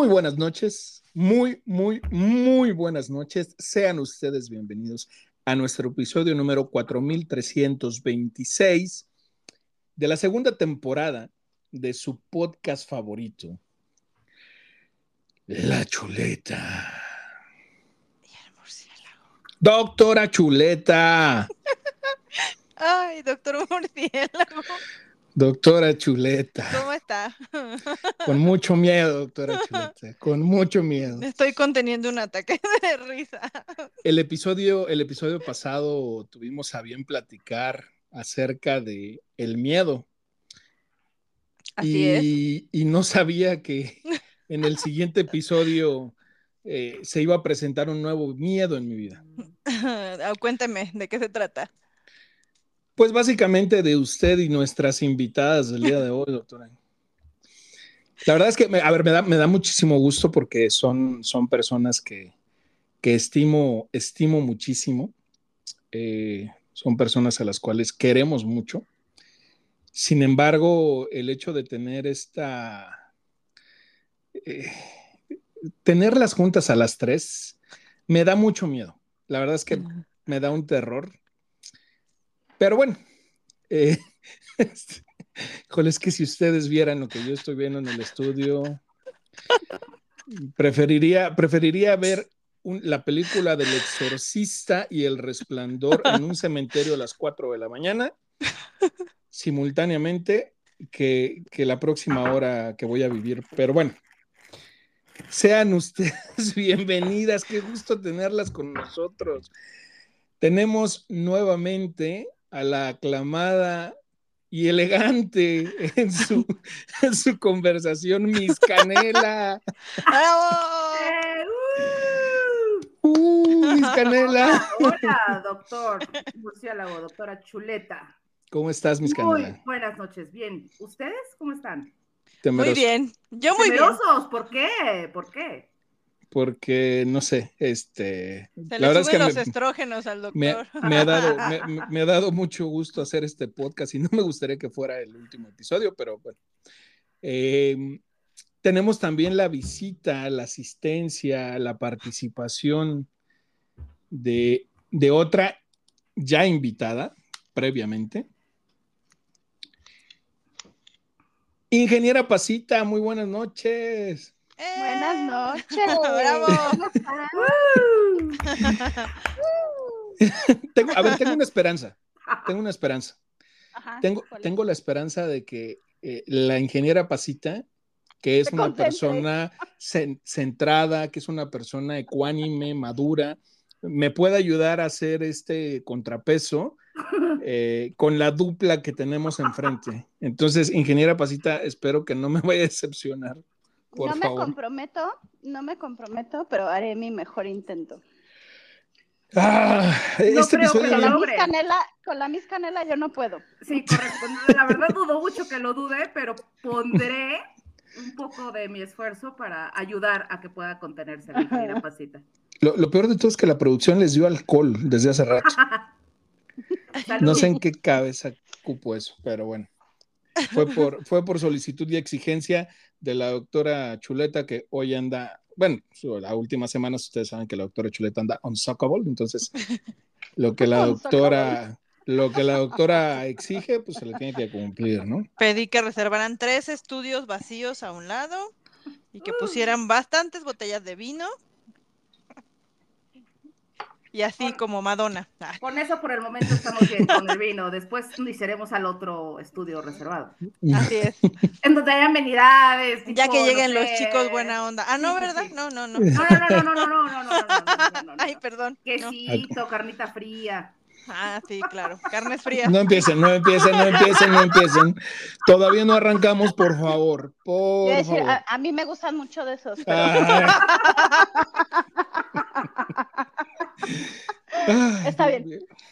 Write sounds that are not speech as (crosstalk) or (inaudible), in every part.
Muy buenas noches, muy, muy, muy buenas noches. Sean ustedes bienvenidos a nuestro episodio número 4326 de la segunda temporada de su podcast favorito, La Chuleta. Doctora Chuleta. (laughs) Ay, doctor murciélago. Doctora Chuleta. ¿Cómo está? (laughs) Con mucho miedo, doctora Chuleta. Con mucho miedo. Estoy conteniendo un ataque (laughs) de risa. El episodio, el episodio pasado tuvimos a bien platicar acerca de el miedo. Así y, y no sabía que (laughs) en el siguiente episodio eh, se iba a presentar un nuevo miedo en mi vida. Ah, Cuénteme, ¿de qué se trata? Pues básicamente de usted y nuestras invitadas del día de hoy, (laughs) doctora. La verdad es que, me- a ver, me da, me da muchísimo gusto porque son, son personas que, que estimo, estimo muchísimo. Eh, son personas a las cuales queremos mucho. Sin embargo, el hecho de tener esta... eh, tenerlas juntas a las tres me da mucho miedo. La verdad es que me da un terror. Pero bueno, eh, (laughs) este, es que si ustedes vieran lo que yo estoy viendo en el estudio, preferiría, preferiría ver la película del exorcista y el resplandor en un cementerio a las 4 de la mañana, simultáneamente, que, que la próxima hora que voy a vivir. Pero bueno, sean ustedes (laughs) bienvenidas, qué gusto tenerlas con nosotros. Tenemos nuevamente a la aclamada y elegante en su, (laughs) en su conversación, Miss Canela. Eh, ¡Uh, Miss Canela! ¡uh! (laughs) Hola, doctor murciélago, doctora Chuleta. ¿Cómo estás, Miss Muy Canela? buenas noches. Bien, ¿ustedes cómo están? Muy bien. Yo muy bien. Temerosos, ¿por qué? ¿Por qué? Porque, no sé, este... Se la le verdad es suben que los me, estrógenos al doctor. me ha dado, me- (laughs) me- me ha dado mucho gusto hacer este podcast y no me gustaría que fuera el último episodio, pero bueno. Eh, tenemos también la visita, la asistencia, la participación de, de otra ya invitada previamente. Ingeniera Pasita, muy buenas noches. ¡Eh! Buenas noches. (laughs) ¡Bravo! (laughs) Tengo, a ver, tengo una esperanza, tengo una esperanza. Ajá, Tengo, tengo la esperanza de que eh, la ingeniera Pasita, que es una persona cen- centrada, que es una persona ecuánime, (laughs) madura, me pueda ayudar a hacer este contrapeso eh, con la dupla que tenemos enfrente. Entonces, ingeniera Pasita, espero que no me vaya a decepcionar, por no me favor. comprometo, no me comprometo, pero haré mi mejor intento. Ah, este creo que Con la, canela, con la mis canela yo no puedo. Sí, correcto. No, La verdad dudo mucho que lo dude, pero pondré un poco de mi esfuerzo para ayudar a que pueda contenerse la ingeniera Pasita. lo, lo peor de todo es que la producción les dio alcohol desde hace rato. (laughs) No sé en qué cabeza cupo eso, pero bueno. Fue por, fue por solicitud y exigencia de la doctora Chuleta, que hoy anda, bueno, la última semana ustedes saben que la doctora Chuleta anda unsuckable, entonces lo que la doctora, lo que la doctora exige, pues se le tiene que cumplir, ¿no? Pedí que reservaran tres estudios vacíos a un lado y que pusieran bastantes botellas de vino. Y así como Madonna. Ah, Con eso por el momento estamos bien con el vino. Después iniciaremos al otro estudio reservado. Así es. En donde hay amenidades. Ya tipo, que no lleguen los sé. chicos buena onda. Ah, no, Sí, ¿verdad? sí. No, no, no. No, no, no, no, no, no, no, no, no, no, no, no, no, no. Ay, perdón. no. Quesito, carnita fría. Ah, sí, claro. Carnes frías. No empiecen, no empiecen, no empiecen, no empiecen. Todavía no arrancamos, por favor, por decir, favor. a, a mí me gustan mucho de esos, pero. Está bien.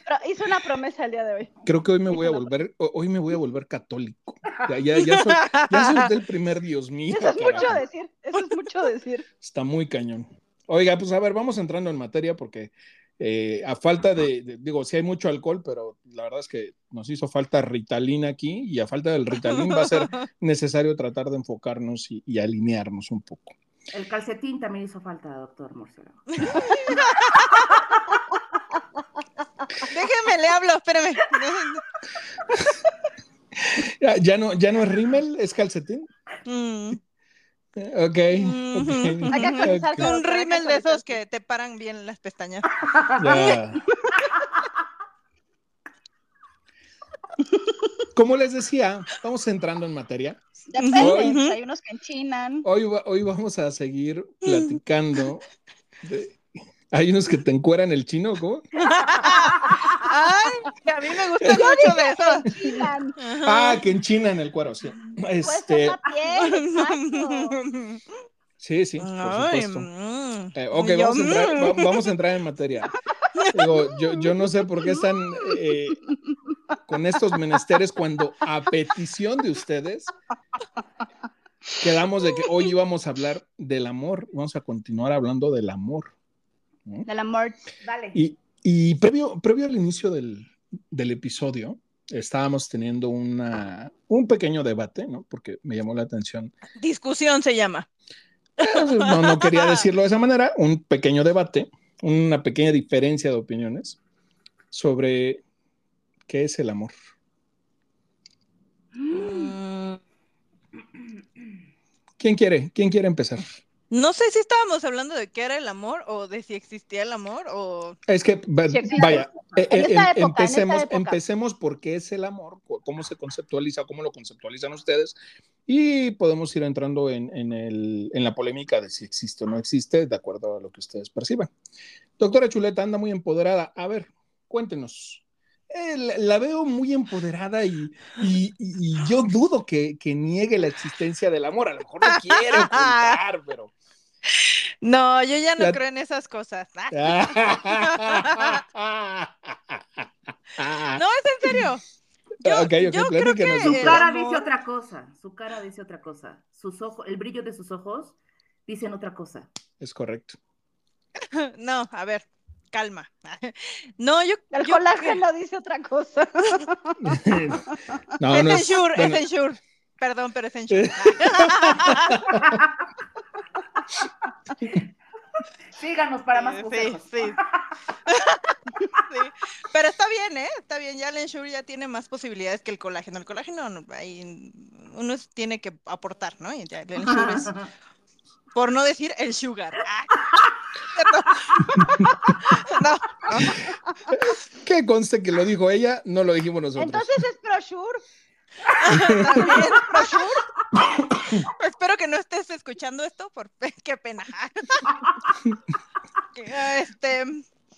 pero hice una promesa el día de hoy. Creo que hoy me voy a volver, ho- hoy me voy a volver católico. Ya, ya, ya soy, ya soy del primer Dios mío. Eso es mucho carajo. decir, eso es mucho decir. Está muy cañón. Oiga, pues a ver, vamos entrando en materia porque eh, a falta de, de- digo, sí hay mucho alcohol, pero la verdad es que nos hizo falta Ritalin aquí y a falta del Ritalin va a ser (laughs) necesario tratar de enfocarnos y, y alinearnos un poco. El calcetín también hizo falta, doctor Murciélago. (laughs) Déjeme, le hablo, espérame. Ya, ya no, ya no es rímel, es calcetín. Mm. Eh, Ok. Mm. ok, Hay que actualizarse. ok. Un rímel de esos que te paran bien las pestañas. Como les decía, vamos entrando en materia. Depende, Hoy- hay unos que enchinan. Hoy, hoy vamos a seguir platicando. (laughs) de- Hay unos que te encueran el chino, ¿cómo? (laughs) Ay, que a mí me gusta mucho de eso. Ah, que enchinan el cuero, sí. Puede ser Este, la piel, (laughs) sí, sí, por Ay, supuesto. mm. Eh, ok, yo, vamos a, entrar, mm. va- vamos a entrar en materia. Digo, yo, yo no sé por qué están eh, con estos menesteres cuando a petición de ustedes quedamos de que hoy íbamos a hablar del amor, vamos a continuar hablando del amor. ¿No? Del amor. Dale. Y, y previo, previo al inicio del, del episodio, estábamos teniendo una, un pequeño debate, ¿no? Porque me llamó la atención. Discusión se llama. No, no quería decirlo de esa manera, un pequeño debate, una pequeña diferencia de opiniones sobre qué es el amor. Mm, ¿Quién quiere? ¿Quién quiere empezar? No sé si estábamos hablando de qué era el amor o de si existía el amor o... Es que, vaya, En época, en empecemos, empecemos por qué es el amor, cómo se conceptualiza, cómo lo conceptualizan ustedes, y podemos ir entrando en, en el- en la polémica de si existe o no existe, de acuerdo a lo que ustedes perciban. Doctora Chuleta anda muy empoderada. A ver, cuéntenos. Eh, la, la veo muy empoderada y, y- y yo dudo que, que niegue la existencia del amor. A lo mejor lo quiere ocultar, (laughs) pero... No, yo ya no La- creo en esas cosas. Ah, (laughs) no, es en serio. Yo, creo que Su cara dice otra cosa. Su cara dice otra cosa. Sus ojos, el brillo de sus ojos dicen otra cosa. Es correcto. (laughs) No, a ver, calma. (laughs) No, yo... El yo colágeno dice otra cosa. No, es no en Shure, bueno, es en Shure. Perdón, pero es en Shure. Síganos para más Sí, consejos. sí. (laughs) Sí, Pero está bien, ¿eh? Está bien, ya el Ensure ya tiene más posibilidades que el colágeno. El colágeno, no, ahí uno tiene que aportar, ¿no? Y ya el Ensure es, por no decir el sugar. Ah. (laughs) No, que conste que lo dijo ella, no lo dijimos nosotros. Entonces es brochure. (laughs) Espero que no estés escuchando esto, por (laughs) qué pena. (laughs) Este,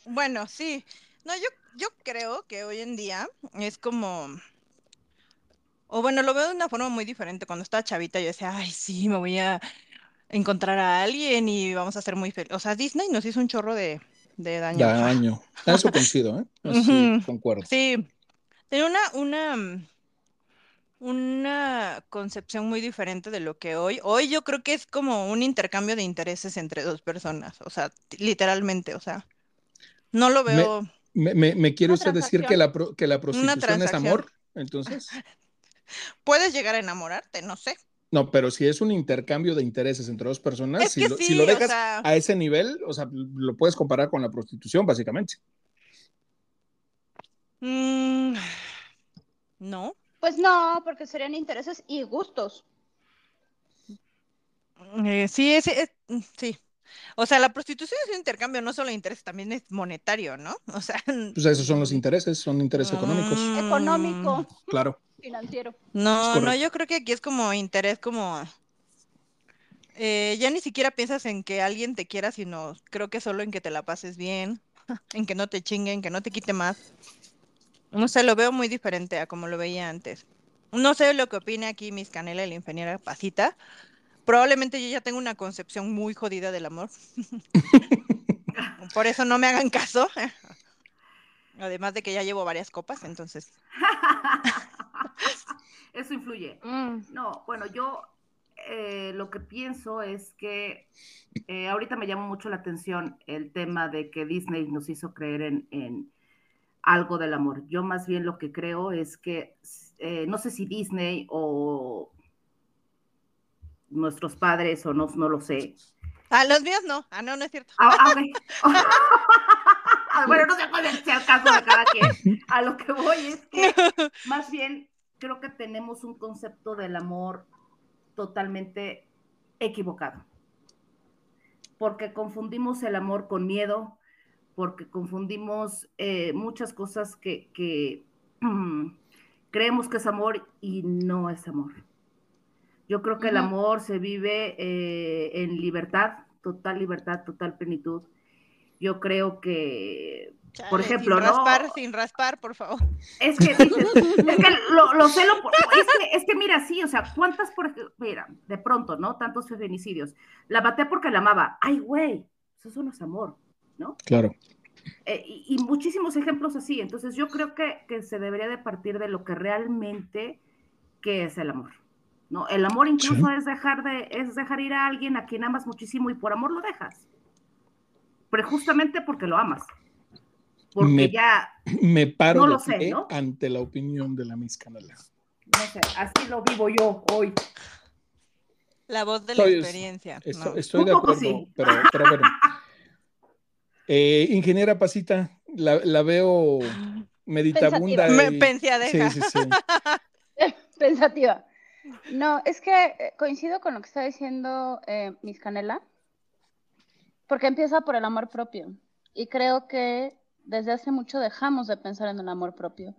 bueno, sí. No, yo, yo creo que hoy en día es como, o bueno, lo veo de una forma muy diferente. Cuando estaba chavita yo decía, ay, sí, me voy a encontrar a alguien y vamos a ser muy felices. O sea, Disney nos hizo un chorro de, de daño. Daño. A Eso coincido, ¿eh? Sí, Ujú. concuerdo. Sí, tenía una, una, una concepción muy diferente de lo que hoy. Hoy yo creo que es como un intercambio de intereses entre dos personas, o sea, literalmente, o sea, no lo veo. ¿Me, me, me quiere usted decir que la, pro- que la prostitución es amor? Entonces, (laughs) Puedes llegar a enamorarte, no sé. no, pero si es un intercambio de intereses entre dos personas, Es si, lo, si o dejas sea- a ese nivel, o sea, lo puedes comparar con la prostitución, básicamente. Mm, no. Pues no, porque serían intereses y gustos. Eh, sí, es, es- sí. O sea, la prostitución es un intercambio, no solo de interés, también es monetario, ¿no? (laughs) O sea, Pues esos son los intereses, son intereses económicos. mm, Económico, Claro. financiero. No, no, yo creo que aquí es como interés, como eh, ya ni siquiera piensas en que alguien te quiera, sino creo que solo en que te la pases bien, (laughs) en que no te chinguen, que no te quite más. No sé, lo veo muy diferente a como lo veía antes. No sé lo que opina aquí Miss Canela y la ingeniera Pasita. Probablemente yo ya tengo una concepción muy jodida del amor. (laughs) Por eso no me hagan caso. Además de que ya llevo varias copas, entonces. (laughs) Eso influye. Mm. No, bueno, yo eh, lo que pienso es que eh, ahorita me llama mucho la atención el tema de que Disney nos hizo creer en, en algo del amor. Yo más bien lo que creo es que, eh, no sé si Disney o nuestros padres o no, no lo sé, Ah, los míos no. Ah, no, no es cierto. Ah. Ah, (laughs) (laughs) bueno, no sé cuál es el caso de cada quien. A lo que voy es que (laughs) más bien creo que tenemos un concepto del amor totalmente equivocado. Porque confundimos el amor con miedo, porque confundimos eh, muchas cosas que, que creemos que es amor y no es amor. Yo creo que el amor se vive eh, en libertad, total libertad, total plenitud. Yo creo que, por ejemplo, sin ¿no? raspar, sin raspar, por favor. Es que dices, es (laughs) que lo, lo sé, lo- es que, es que mira, sí, o sea, ¿cuántas, por mira, de pronto, ¿no? Tantos feminicidios. La maté porque la amaba. Ay, güey, eso no es amor, ¿no? Claro. Eh, y, y muchísimos ejemplos así. Entonces yo creo que, que se debería de partir de lo que realmente que es el amor. ¿no? El amor incluso Sí. es dejar de, es dejar ir a alguien a quien amas muchísimo y por amor lo dejas. Pero justamente porque lo amas. Porque Me- ya, Me paro No lo sé, ¿no? ante la opinión de la Miss Canela. no sé, así lo vivo yo hoy. La voz de la experiencia. No. Estoy de Un poco acuerdo, sí. pero, pero bueno. (laughs) Eh, ingeniera Pasita, la, la veo (gasps) meditabunda. Me y- pensé a Sí, dejar. sí, sí. (laughs) Pensativa. No, es que eh, coincido con lo que está diciendo eh, Miss Canela, porque empieza por el amor propio. Y creo que desde hace mucho dejamos de pensar en el amor propio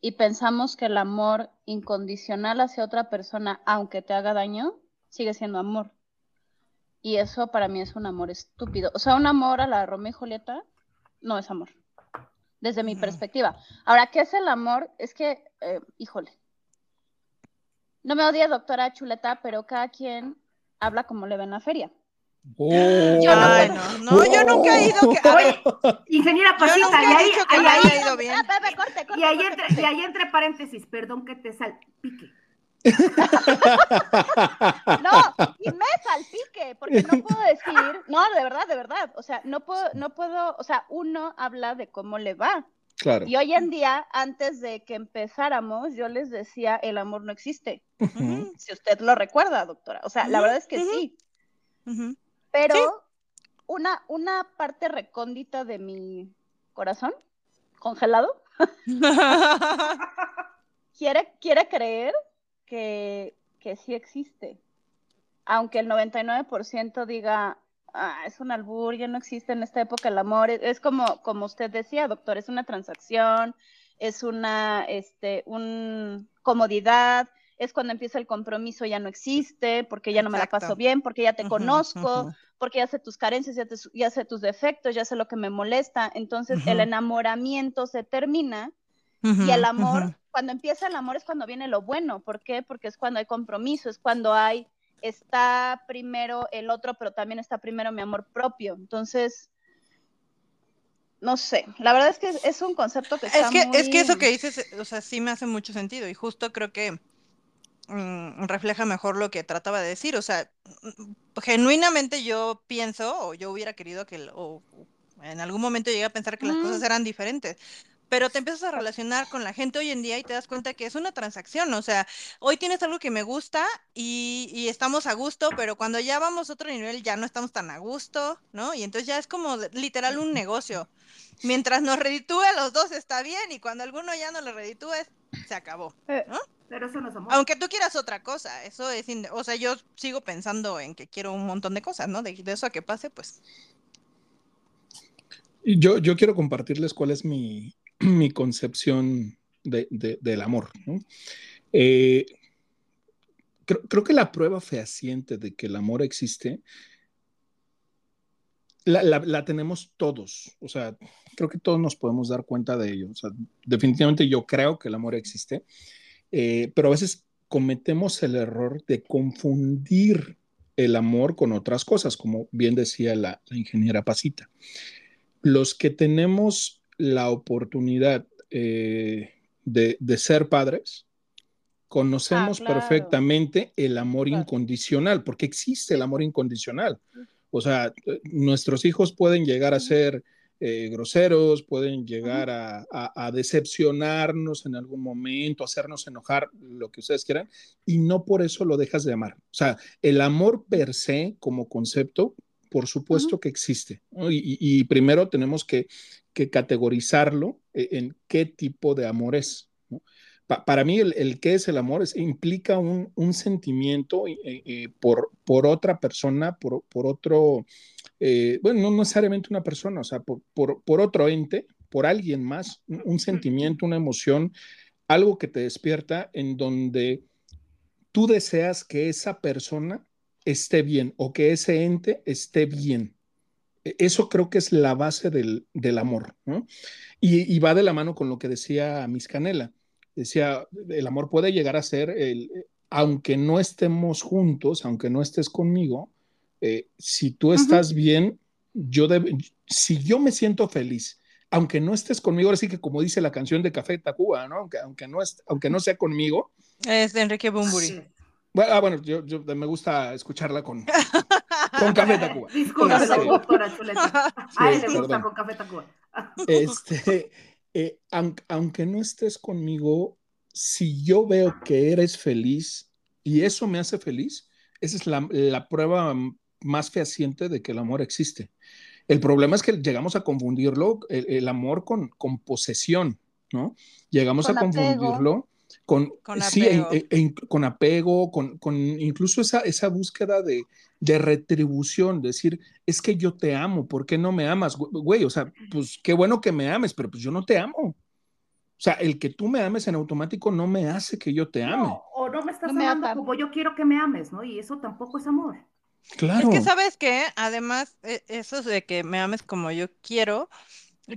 y pensamos que el amor incondicional hacia otra persona, aunque te haga daño, sigue siendo amor. Y eso para mí es un amor estúpido. O sea, un amor a la Romeo y Julieta no es amor, desde mi perspectiva. Ahora, ¿qué es el amor? Es que, eh, híjole, no me odia doctora Chuleta, pero cada quien habla como le ve en la feria. Oh. Yo no Ay, no, no, yo nunca he ido. Que, a ver, Ingeniera y ahí, y ahí- bien. Ah, Pepe, corte, corte, y ahí entre, y ahí entre paréntesis, perdón que te salpique. No, y me salpique, porque no puedo (laughs) decir, no, de verdad, de verdad, o sea, no puedo, no puedo, o sea, uno habla de cómo le va. Claro. Y hoy en día, antes de que empezáramos, yo les decía, el amor no existe. Si usted lo recuerda, doctora. O sea, la verdad es que sí. Pero Sí. una, una parte recóndita de mi corazón, congelado, (laughs) quiere, quiere creer que, que sí existe. Aunque el 99% diga, ah, es un albur, ya no existe en esta época el amor. Es, es como, como usted decía, doctor, es una transacción, es una este, un comodidad, es cuando empieza el compromiso ya no existe, porque ya no me la paso bien, porque ya te conozco, porque ya sé tus carencias, ya, te- ya sé tus defectos, ya sé lo que me molesta. Entonces el enamoramiento se termina y el amor, cuando empieza el amor es cuando viene lo bueno. ¿Por qué? Porque es cuando hay compromiso, es cuando hay, está primero el otro, pero también está primero mi amor propio. Entonces, no sé, la verdad es que es, un concepto que está Es que, muy... es que eso que dices, o sea, sí me hace mucho sentido y justo creo que mm, refleja mejor lo que trataba de decir. O sea, mm, genuinamente yo pienso o yo hubiera querido que, o en algún momento llegué a pensar que las cosas eran diferentes. Pero te empiezas a relacionar con la gente hoy en día y te das cuenta que es una transacción. O sea, hoy tienes algo que me gusta y, y estamos a gusto, pero cuando ya vamos a otro nivel ya no estamos tan a gusto, ¿no? Y entonces ya es como literal un negocio. Mientras nos reditúe a los dos está bien y cuando alguno ya no le reditúe, se acabó. Eh, Pero eso no es amor. Aunque tú quieras otra cosa, eso es, o sea, yo sigo pensando en que quiero un montón de cosas, ¿no? De, de eso a que pase, pues. Y Yo, yo quiero compartirles cuál es mi, (clears throat) mi concepción de- de- del amor. Eh, creo, que la prueba fehaciente de que el amor existe la, la- tenemos todos. O sea, creo que todos nos podemos dar cuenta de ello. Definitivamente yo creo que el amor existe, eh, pero a veces cometemos el error de confundir el amor con otras cosas, como bien decía la, la ingeniera Pasita los que tenemos la oportunidad eh, de, de ser padres, conocemos Ah, claro. perfectamente el amor Claro. incondicional, porque existe el amor incondicional. O sea, eh, nuestros hijos pueden llegar a ser eh, groseros, pueden llegar a, a- a decepcionarnos en algún momento, hacernos enojar, lo que ustedes quieran, y no por eso lo dejas de amar. O sea, el amor per se como concepto por supuesto que existe. Y, primero tenemos que, categorizarlo e, en qué tipo de amor es. para mí, el, qué es el amor es, implica un, sentimiento eh, eh, por, por otra persona, por, otro, eh, bueno, no necesariamente una persona, o sea, por, por, otro ente, por alguien más, un sentimiento, una emoción, algo que te despierta en donde tú deseas que esa persona esté bien o que ese ente esté bien. E, eso creo que es la base del, amor, ¿no? Y, va de la mano con lo que decía Miss Canela. Decía, el amor puede llegar a ser, el, aunque no estemos juntos, aunque no estés conmigo, eh, si tú estás bien, yo si yo me siento feliz, aunque no estés conmigo, ahora sí que como dice la canción de Café Tacuba, ¿no? Aunque, aunque, no, aunque no sea conmigo. Es de Enrique Bumburi. Bueno, ah, bueno, yo, yo, me gusta escucharla con, (laughs) con Café Tacuba. Disculpa, este. A él le gusta con Café Tacuba. Este, eh, aunque, no estés conmigo, si yo veo que eres feliz y eso me hace feliz, esa es la, la prueba más fehaciente de que el amor existe. El problema es que llegamos a confundirlo, el, amor con, con posesión, ¿no? Llegamos a confundirlo con, sí, apego. Con apego, con, con incluso esa, esa búsqueda de, de, retribución, decir, es que yo te amo, ¿por qué no me amas? Güey, o sea, pues qué bueno que me ames, pero pues yo no te amo. O sea, el que tú me ames en automático no me hace que yo te ame. o no me estás amando como yo quiero que me ames, ¿no? Y eso tampoco es amor. Claro. Es que sabes que además e, eso de que me ames como yo quiero,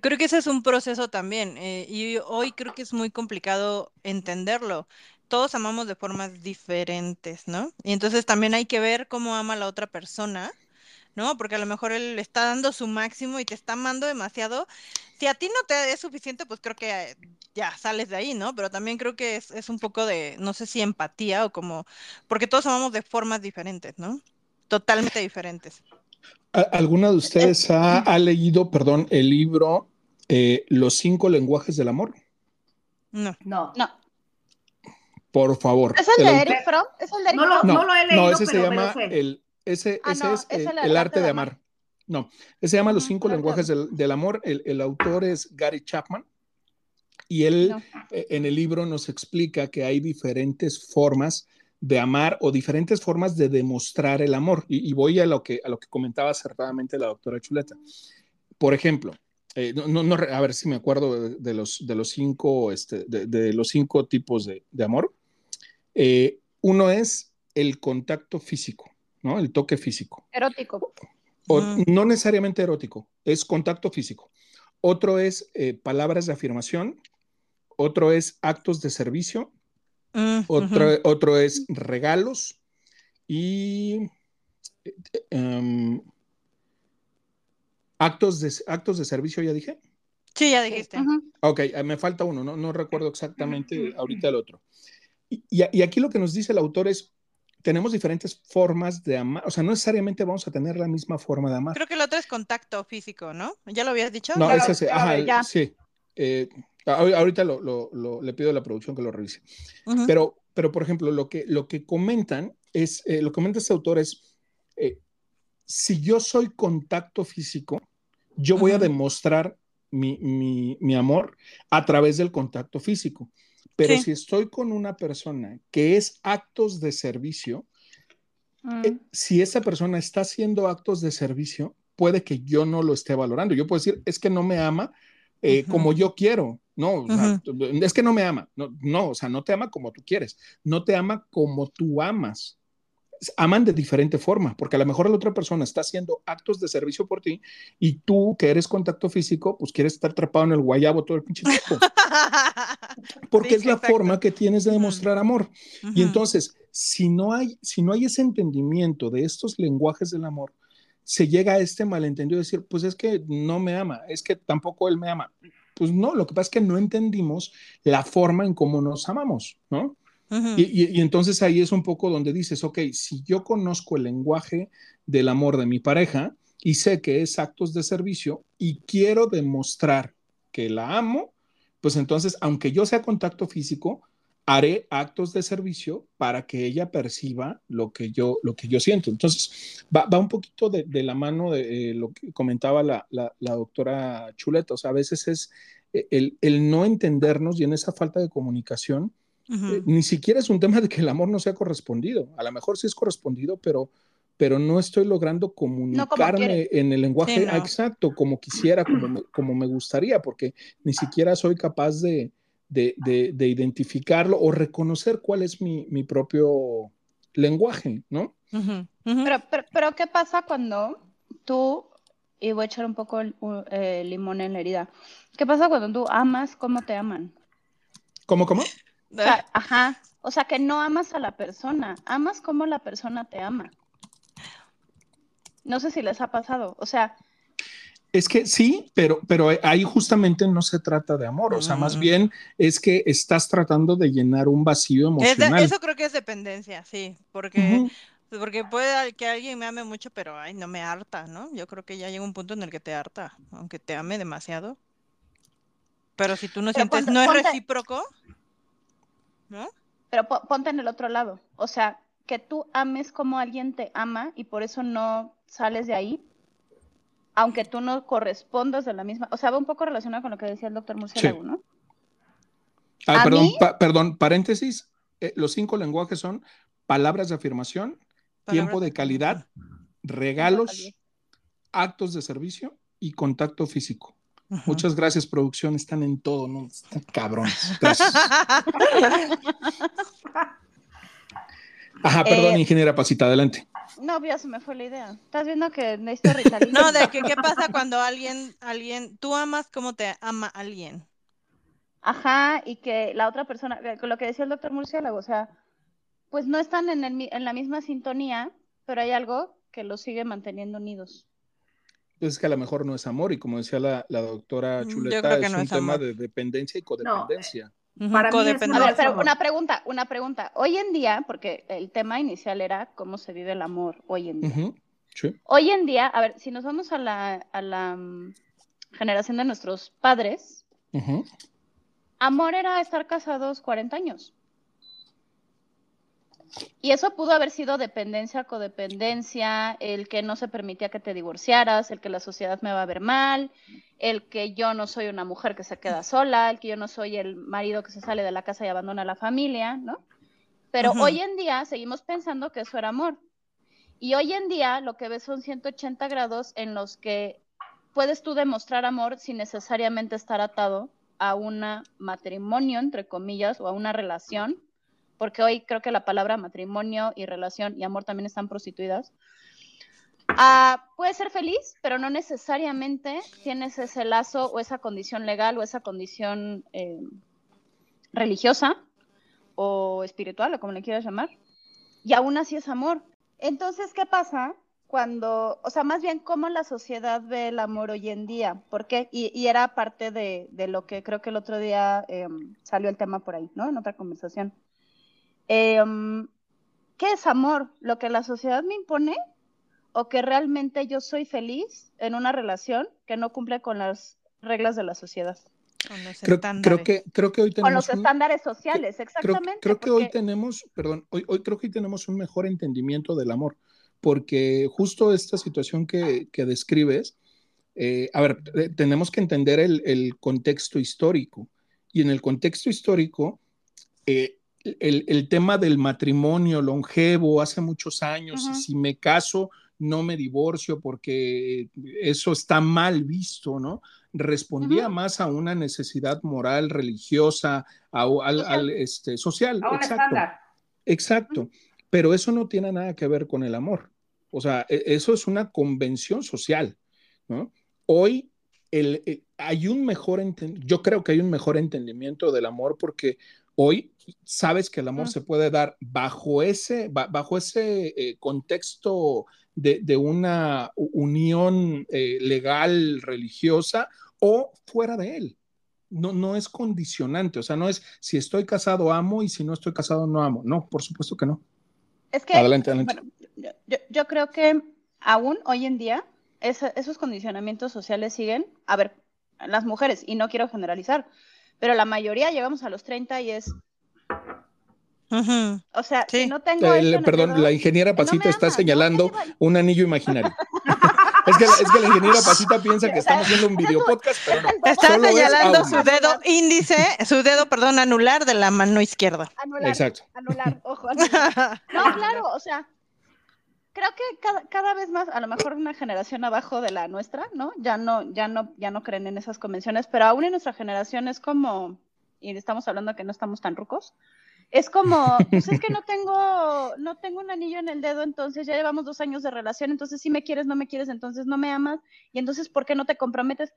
Creo que ese es un proceso también eh, y hoy creo que es muy complicado entenderlo. Todos amamos de formas diferentes, ¿no? Y entonces también hay que ver cómo ama la otra persona, ¿no? Porque a lo mejor él está dando su máximo y te está amando demasiado. Si a ti no te es suficiente, pues creo que ya sales de ahí, ¿no? Pero también creo que es, es un poco de, no sé si empatía o como, porque todos amamos de formas diferentes, ¿no? Totalmente diferentes. ¿Alguna de ustedes ha, leído, perdón, el libro eh, Los cinco lenguajes del amor? No. No. No. Por favor. ¿Es el, de Eric Fromm? ¿Es el de Eric no, lo, no, lo he leído. No, ese se llama el, ese, ah, ese es el, arte de amar. No, ese se llama Los cinco lenguajes del, amor. El, autor es Gary Chapman. Y él eh, en el libro nos explica que hay diferentes formas de amar o diferentes formas de demostrar el amor. Y, voy a lo, que, a lo que comentaba acertadamente la doctora Chuleta. Por ejemplo, eh, no, no, a ver si me acuerdo de, los, de, los, cinco, este, de, los cinco tipos de, amor. Eh, uno es el contacto físico, ¿no? El toque físico. Erótico. O, No necesariamente erótico, es contacto físico. Otro es eh, palabras de afirmación. Otro es actos de servicio Mm, otro, es regalos y em, actos, de, actos de servicio, ¿ya dije? Sí, ya dijiste. Ok, eh, me falta uno, no, no recuerdo exactamente ahorita el otro. Y, y, aquí lo que nos dice el autor es, tenemos diferentes formas de amar, o sea, no necesariamente vamos a tener la misma forma de amar. Creo que el otro es contacto físico, ¿no? ¿Ya lo habías dicho? No, ese, ajá, sí. Eh, Ahorita le pido a la producción que lo revise. pero, pero, por ejemplo, lo que, lo que comentan es, eh, lo que comenta este autor es, eh, si yo soy contacto físico, yo voy a demostrar mi, amor a través del contacto físico. Pero si estoy con una persona que es actos de servicio, eh, mm. si esa persona está haciendo actos de servicio, puede que yo no lo esté valorando. Yo puedo decir, es que no me ama como yo quiero, no, es que no me ama. No, no, o sea, no te ama como tú quieres. No te ama como tú amas. Aman de diferente forma, porque a lo mejor la otra persona está haciendo actos de servicio por ti y tú, que eres contacto físico, pues quieres estar atrapado en el guayabo todo el pinche tiempo. (laughs) Porque es la forma que tienes de demostrar amor. Y entonces, si no, hay, si no hay ese entendimiento de estos lenguajes del amor, se llega a este malentendido de decir, pues es que no me ama, es que tampoco él me ama. Pues no, lo que pasa es que no entendimos la forma en cómo nos amamos, ¿no? y, entonces ahí es un poco donde dices, ok, si yo conozco el lenguaje del amor de mi pareja y sé que es actos de servicio y quiero demostrar que la amo, pues entonces, aunque yo sea contacto físico, haré actos de servicio para que ella perciba lo que yo, lo que yo siento. Entonces, va, un poquito de, la mano de eh, lo que comentaba la, doctora Chuleta. O sea, a veces es eh, el, no entendernos y en esa falta de comunicación, eh, ni siquiera es un tema de que el amor no sea correspondido. A lo mejor sí es correspondido, pero, pero no estoy logrando comunicarme en el lenguaje exacto, como quisiera, como como me gustaría, porque ni siquiera soy capaz de de, identificarlo o reconocer cuál es mi, propio lenguaje, ¿no? Pero, pero, ¿qué pasa cuando tú, y voy a echar un poco el, limón en la herida, ¿qué pasa cuando tú amas como te aman? ¿Cómo, cómo? ajá, o sea, que no amas a la persona, amas como la persona te ama. No sé si les ha pasado, o sea, es que sí, pero, pero ahí justamente no se trata de amor, o sea, más bien es que estás tratando de llenar un vacío emocional. eso creo que es dependencia, sí, porque, porque puede que alguien me ame mucho, pero ay, no me harta, ¿no? Yo creo que ya llega un punto en el que te harta, aunque te ame demasiado. Pero si tú no sientes, no es recíproco, ¿no? Pero ponte en el otro lado, o sea, que tú ames como alguien te ama y por eso no sales de ahí, aunque tú no correspondas de la misma, o sea, va un poco relacionado con lo que decía el doctor Murciélago, ¿no? Ah, perdón, perdón, paréntesis, eh, los cinco lenguajes son palabras de afirmación, tiempo de calidad, regalos, actos de servicio y contacto físico. Muchas gracias, producción, están en todo, ¿no? Están cabrones. Gracias. (laughs) Ajá, perdón, eh, ingeniera Pasita, adelante. No, ya se me fue la idea. Estás viendo que necesito Ritalin. No, de que qué pasa cuando alguien, alguien, tú amas como te ama alguien. Ajá, y que la otra persona, eh, con lo que decía el doctor Murciélago, o sea, pues no están en, el, en la misma sintonía, pero hay algo que los sigue manteniendo unidos. Pues es que a lo mejor no es amor, y como decía la, doctora mm, Chuleta, es un tema de dependencia y codependencia. Para mí es a ver, pero una pregunta, una pregunta. Hoy en día, porque el tema inicial era cómo se vive el amor hoy en día. Hoy en día, a ver, si nos vamos a la, a la mm, generación de nuestros padres, amor era estar casados 40 años. Y eso pudo haber sido dependencia, codependencia, el que no se permitía que te divorciaras, el que la sociedad me va a ver mal, el que yo no soy una mujer que se queda sola, el que yo no soy el marido que se sale de la casa y abandona a la familia, ¿no? Pero hoy en día seguimos pensando que eso era amor. Y hoy en día lo que ves son 180 grados en los que puedes tú demostrar amor sin necesariamente estar atado a un matrimonio, entre comillas, o a una relación porque hoy creo que la palabra matrimonio y relación y amor también están prostituidas. Ah, puede ser feliz, pero no necesariamente tienes ese lazo o esa condición legal o esa condición eh, religiosa o espiritual, o como le quieras llamar, y aún así es amor. Entonces, ¿qué pasa cuando, o sea, más bien cómo la sociedad ve el amor hoy en día? ¿Por qué? Y, era parte de, lo que creo que el otro día em, salió el tema por ahí, ¿no? En otra conversación. Em, ¿qué es amor? ¿Lo que la sociedad me impone? ¿O que realmente yo soy feliz en una relación que no cumple con las reglas de la sociedad? Creo, creo, que, creo que hoy tenemos. Con los estándares sociales, exactamente. Creo, que hoy tenemos, perdón, hoy, hoy creo que hoy tenemos un mejor entendimiento del amor, porque justo esta situación que, que describes, eh, a ver, eh, tenemos que entender el, el, contexto histórico. Y en el contexto histórico, eh, el, tema del matrimonio longevo hace muchos años, y si me caso, no me divorcio porque eso está mal visto, ¿no? Respondía más a una necesidad moral, religiosa, al, este, social. exacto. Exacto. Pero eso no tiene nada que ver con el amor. O sea, e, eso es una convención social, ¿no? Hoy el, eh, hay un mejor, yo creo que hay un mejor entendimiento del amor porque Hoy sabes que el amor se puede dar bajo ese, bajo ese eh, contexto de, una unión eh, legal, religiosa o fuera de él. No, no es condicionante, o sea, no es si estoy casado amo y si no estoy casado no amo. No, por supuesto que no. Es que, adelante, adelante. yo, creo que aún hoy en día esos condicionamientos sociales siguen. A ver, las mujeres, y no quiero generalizar, pero la mayoría llegamos a los 30 y es, O sea, si no tengo. perdón, la ingeniera Pasita está señalando un anillo imaginario. (laughs) es, que, es que la ingeniera Pasita piensa que estamos haciendo un video podcast, pero no. Está señalando su dedo índice, su dedo, perdón, anular de la mano izquierda. Anular. Exacto. Anular, (laughs) ojo. Anular. No, (laughs) claro, o sea, creo que cada, cada, vez más, a lo mejor una generación abajo de la nuestra, ¿no? Ya no, ya no, ya no creen en esas convenciones, pero aún en nuestra generación es como, y estamos hablando de que no estamos tan rucos, es como, (laughs) pues es que no tengo, no tengo un anillo en el dedo, entonces ya llevamos dos años de relación, entonces si me quieres, no me quieres, entonces no me amas, y entonces ¿por qué no te comprometes?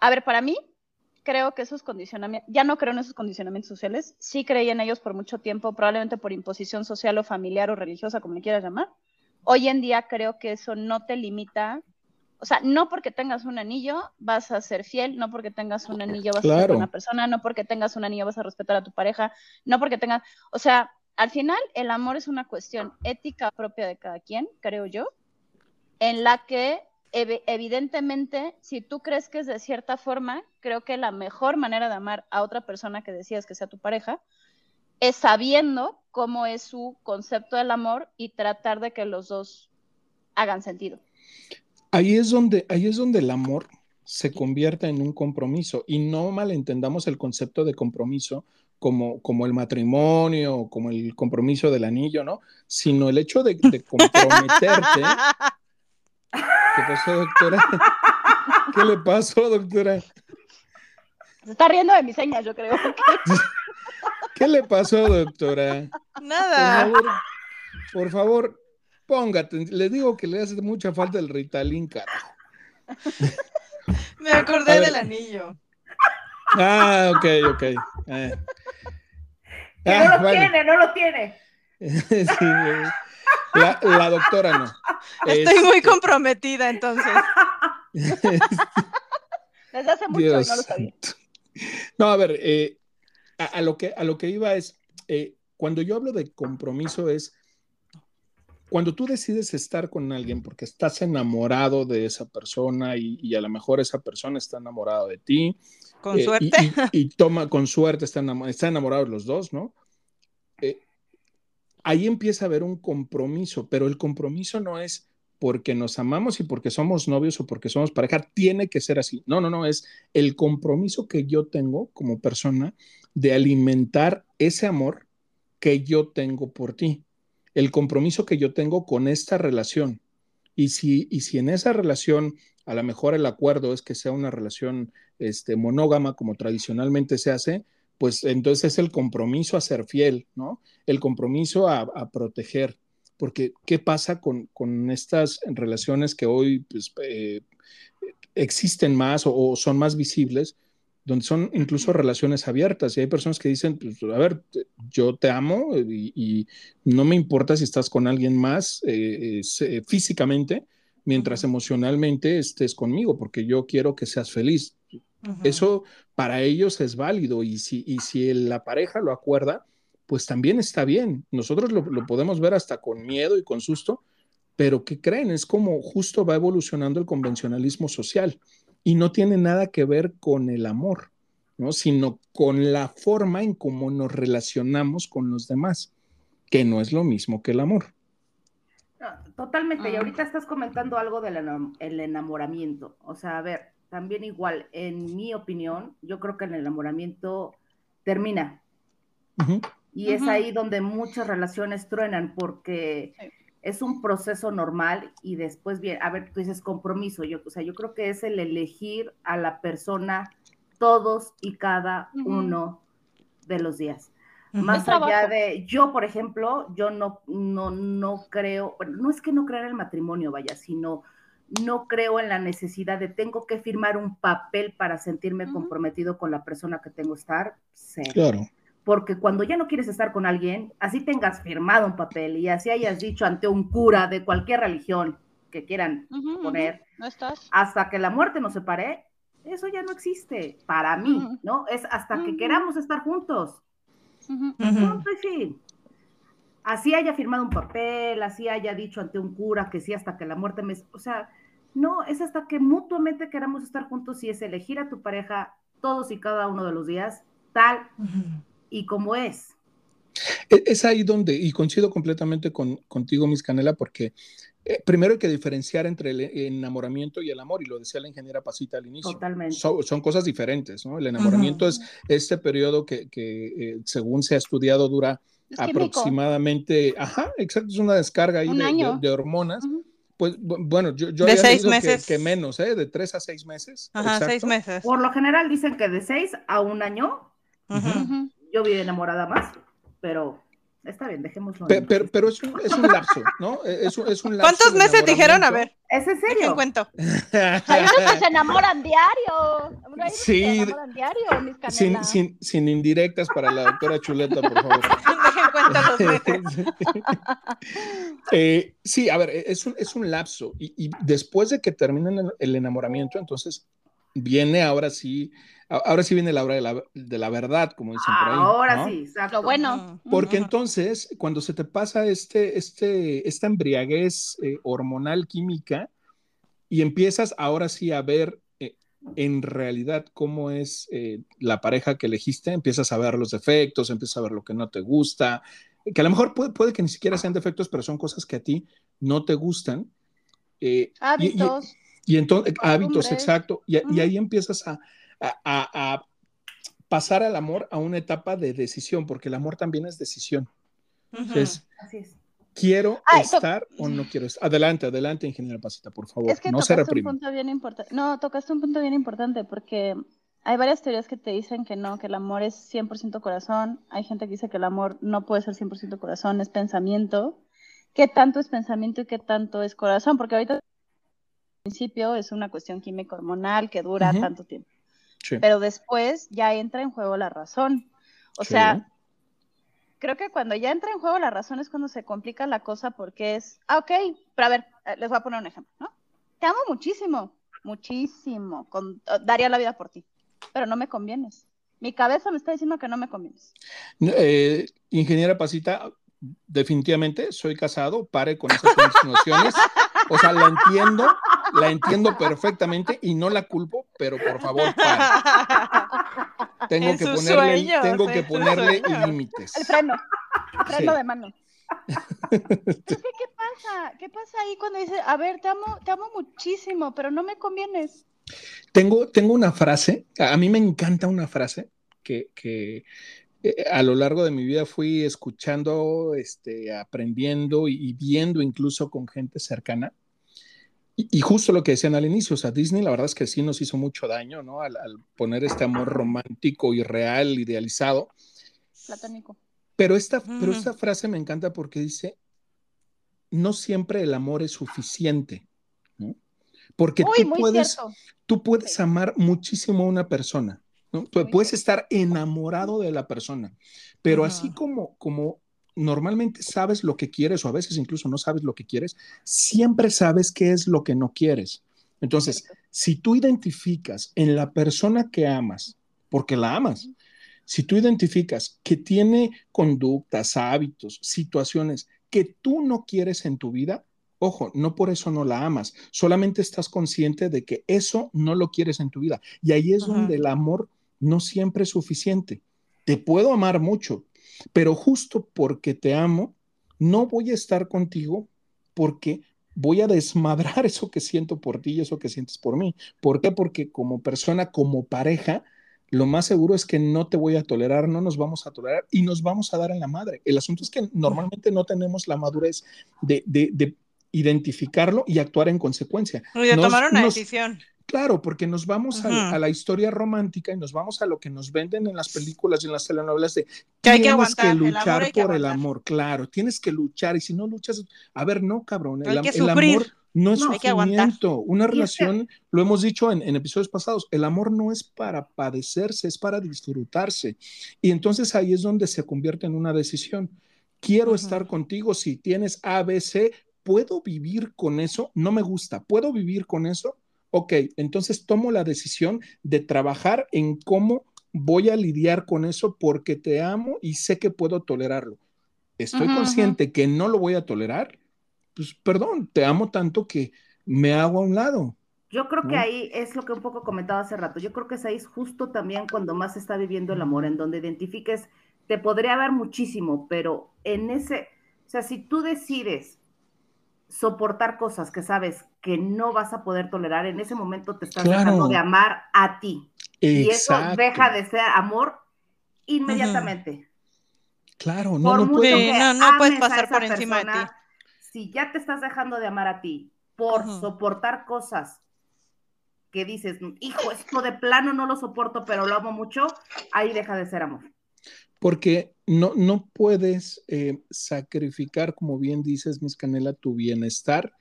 A ver, para mí, creo que esos condicionamientos, ya no creo en esos condicionamientos sociales, sí creí en ellos por mucho tiempo, probablemente por imposición social o familiar o religiosa, como le quieras llamar. Hoy en día creo que eso no te limita o sea, no porque tengas un anillo vas a ser fiel, no porque tengas un anillo vas a ser una persona, no porque tengas un anillo vas a respetar a tu pareja, no porque tengas, o sea, al final el amor es una cuestión ética propia de cada quien, creo yo, en la que evidentemente, si tú crees que es de cierta forma, creo que la mejor manera de amar a otra persona que decías que sea tu pareja es sabiendo cómo es su concepto del amor y tratar de que los dos hagan sentido. Ahí es donde, ahí es donde el amor se convierte en un compromiso y no malentendamos el concepto de compromiso como, como el matrimonio, como el compromiso del anillo, ¿no? Sino el hecho de, comprometerte. (laughs) ¿Qué pasó, doctora? ¿Qué le pasó, doctora? Se está riendo de mis señas, yo creo. (laughs) ¿Qué le pasó, doctora? Nada. Por favor, por favor Póngate, le digo que le hace mucha falta el Ritalin, carajo. (laughs) Me acordé del anillo. Ah, ok, ok. Eh. Ah, no lo tiene, no lo tiene. (laughs) sí, la, la, doctora no. Estoy muy este, comprometida entonces. (laughs) Desde hace mucho no lo sabía. No, a ver, eh, a, lo que, a lo que iba es, eh, cuando yo hablo de compromiso es cuando tú decides estar con alguien porque estás enamorado de esa persona y, a lo mejor esa persona está enamorada de ti. Con eh, suerte. Y, toma, con suerte, están, enamorados los dos, ¿no? Eh, ahí empieza a haber un compromiso, pero el compromiso no es porque nos amamos y porque somos novios o porque somos pareja, tiene que ser así. No, no, no, es el compromiso que yo tengo como persona de alimentar ese amor que yo tengo por ti el compromiso que yo tengo con esta relación. Y si, y si en esa relación a lo mejor el acuerdo es que sea una relación este, monógama como tradicionalmente se hace, pues entonces es el compromiso a ser fiel, ¿no? El compromiso a, proteger. Porque, ¿qué pasa con, estas relaciones que hoy pues, eh, existen más o, son más visibles? Donde son incluso relaciones abiertas y hay personas que dicen, pues, a ver, yo te amo y, no me importa si estás con alguien más eh, eh, físicamente, mientras emocionalmente estés conmigo, porque yo quiero que seas feliz. Eso para ellos es válido y si, y si la pareja lo acuerda, pues también está bien. Nosotros lo, lo podemos ver hasta con miedo y con susto, pero ¿qué creen? Es como justo va evolucionando el convencionalismo social y no tiene nada que ver con el amor, ¿no? sino con la forma en cómo nos relacionamos con los demás, que no es lo mismo que el amor. totalmente, y ah. ahorita estás comentando algo del enamoramiento, o sea, a ver, también igual, en mi opinión, yo creo que el enamoramiento termina. Y es ahí donde muchas relaciones truenan porque es un proceso normal y después bien, a ver, tú dices compromiso, yo, o sea, yo creo que es el elegir a la persona todos y cada uno de los días. Más allá de, yo, por ejemplo, yo no, no, no creo, no es que no crea en el matrimonio, vaya, sino no creo en la necesidad de tengo que firmar un papel para sentirme comprometido con la persona que tengo que estar. Claro porque cuando ya no quieres estar con alguien, así tengas firmado un papel y así hayas dicho ante un cura de cualquier religión que quieran poner, hasta que la muerte nos separe, eso ya no existe para mí, ¿no? Es hasta que queramos estar juntos. Punto y fin. Así haya firmado un papel, así haya dicho ante un cura que sí, hasta que la muerte me... O sea, no, es hasta que mutuamente queramos estar juntos y es elegir a tu pareja todos y cada uno de los días, tal y como es. E, es ahí donde, y coincido completamente con, contigo, Miss Canela, porque eh, primero hay que diferenciar entre el enamoramiento y el amor, y lo decía la ingeniera Pasita al inicio. Totalmente. son cosas diferentes, ¿no? El enamoramiento es este periodo que, que eh, según se ha estudiado, dura aproximadamente, ajá, exacto, es una descarga ahí de, de, hormonas. Pues bueno, yo, yo de seis meses. Que, menos, ¿eh? De tres a seis meses. Ajá, seis meses. Por lo general dicen que de seis a un año. Yo vi enamorada más, pero Está bien, dejémoslo. Pero, pero, es, un, es, un, lapso, ¿no? Es, es un lapso ¿Cuántos meses dijeron? A ver. ¿Es en serio? ¿Qué cuento? Hay unos que se enamoran diario. Hay sí. se enamoran diario, mis sin, sin, sin, indirectas para la doctora Chuleta, por favor. (laughs) Dejen cuenta los meses. (laughs) eh, sí, a ver, es un, es un lapso. Y, y después de que termina el enamoramiento, entonces viene ahora sí Ahora sí viene la hora de la, verdad, como dicen por ahí. Ahora sí, exacto. Bueno. Porque entonces, cuando se te pasa este, este, esta embriaguez eh, hormonal química y empiezas ahora sí a ver eh, en realidad cómo es eh, la pareja que elegiste, empiezas a ver los defectos, empiezas a ver lo que no te gusta, que a lo mejor puede, puede que ni siquiera sean defectos, pero son cosas que a ti no te gustan. hábitos. Y, entonces, hábitos, exacto. Y, y ahí empiezas a a, pasar al amor a una etapa de decisión, porque el amor también es decisión. Entonces, ¿quiero estar o no quiero estar? Adelante, adelante, ingeniera Pasita, por favor. Es que no se reprime. Un punto bien importante. No, tocaste un punto bien importante porque hay varias teorías que te dicen que no, que el amor es 100% corazón. Hay gente que dice que el amor no puede ser 100% corazón, es pensamiento. ¿Qué tanto es pensamiento y qué tanto es corazón? Porque ahorita, al principio, es una cuestión químico hormonal que dura tanto tiempo. Pero después ya entra en juego la razón. O sea, creo que cuando ya entra en juego la razón es cuando se complica la cosa porque es, ah, ok, pero a ver, eh, les voy a poner un ejemplo, ¿no? Te amo muchísimo, muchísimo, con, eh, daría la vida por ti, pero no me convienes. Mi cabeza me está diciendo que no me convienes. Eh, ingeniera Pasita, definitivamente soy casado, pare con esas (laughs) insinuaciones. O sea, la entiendo, la entiendo perfectamente y no la culpo, pero por favor, Tengo que ponerle, tengo que ponerle límites. El freno, el freno de mano. (laughs) ¿qué pasa? ¿Qué pasa ahí cuando dice, a ver, te amo, te amo muchísimo, pero no me convienes? Tengo, tengo una frase, a mí me encanta una frase que, que eh, a lo largo de mi vida fui escuchando, este, aprendiendo y viendo incluso con gente cercana. Y, justo lo que decían al inicio, o sea, Disney la verdad es que sí nos hizo mucho daño, ¿no? Al, poner este amor romántico, irreal, idealizado. Platónico. Pero esta, pero esta frase me encanta porque dice, no siempre el amor es suficiente, ¿no? Porque tú, puedes, tú puedes amar muchísimo a una persona, ¿no? puedes estar enamorado de la persona, pero así como, como normalmente sabes lo que quieres o a veces incluso no sabes lo que quieres, siempre sabes qué es lo que no quieres. Entonces, si tú identificas en la persona que amas, porque la amas, si tú identificas que tiene conductas, hábitos, situaciones que tú no quieres en tu vida, ojo, no por eso no la amas, solamente estás consciente de que eso no lo quieres en tu vida. Y ahí es donde el amor no siempre es suficiente. Te puedo amar mucho, pero justo porque te amo, no voy a estar contigo porque voy a desmadrar (laughs) eso que siento por ti y eso que sientes por mí. ¿Por qué? Porque como persona, como pareja, lo más seguro es que no te voy a tolerar, no nos vamos a tolerar y nos vamos a dar en la madre. El asunto es que normalmente no tenemos la madurez de, identificarlo y actuar en consecuencia. Y de tomar una decisión. Claro, porque nos vamos a, la historia romántica y nos vamos a lo que nos venden en las películas y en las telenovelas de que hay tienes que, luchar por el amor, claro, tienes que luchar y si no luchas, a ver, no, cabrón, el, amor no es sufrimiento, una relación, lo hemos dicho en, episodios pasados, el amor no es para padecerse, es para disfrutarse. Y entonces ahí es donde se convierte en una decisión. Quiero estar contigo si tienes ABC, puedo vivir con eso, no me gusta, puedo vivir con eso ok, entonces tomo la decisión de trabajar en cómo voy a lidiar con eso porque te amo y sé que puedo tolerarlo. Estoy consciente que no lo voy a tolerar, pues perdón, te amo tanto que me hago a un lado. Yo creo que ahí es lo que un poco comentaba hace rato. Yo creo que es ahí justo también cuando más se está viviendo el amor, en donde identifiques te podría haber muchísimo, pero en ese, o sea, si tú decides soportar cosas que sabes que no vas a poder tolerar, en ese momento te estás dejando de amar a ti. Y eso deja de ser amor inmediatamente. Claro, no, no, puedes pasar por encima de ti. Si ya te estás dejando de amar a ti por soportar cosas que dices, hijo, esto de plano no lo soporto, pero lo amo mucho, ahí deja de ser amor. Porque no, no puedes eh, sacrificar, como bien dices, Miss Canela, tu bienestar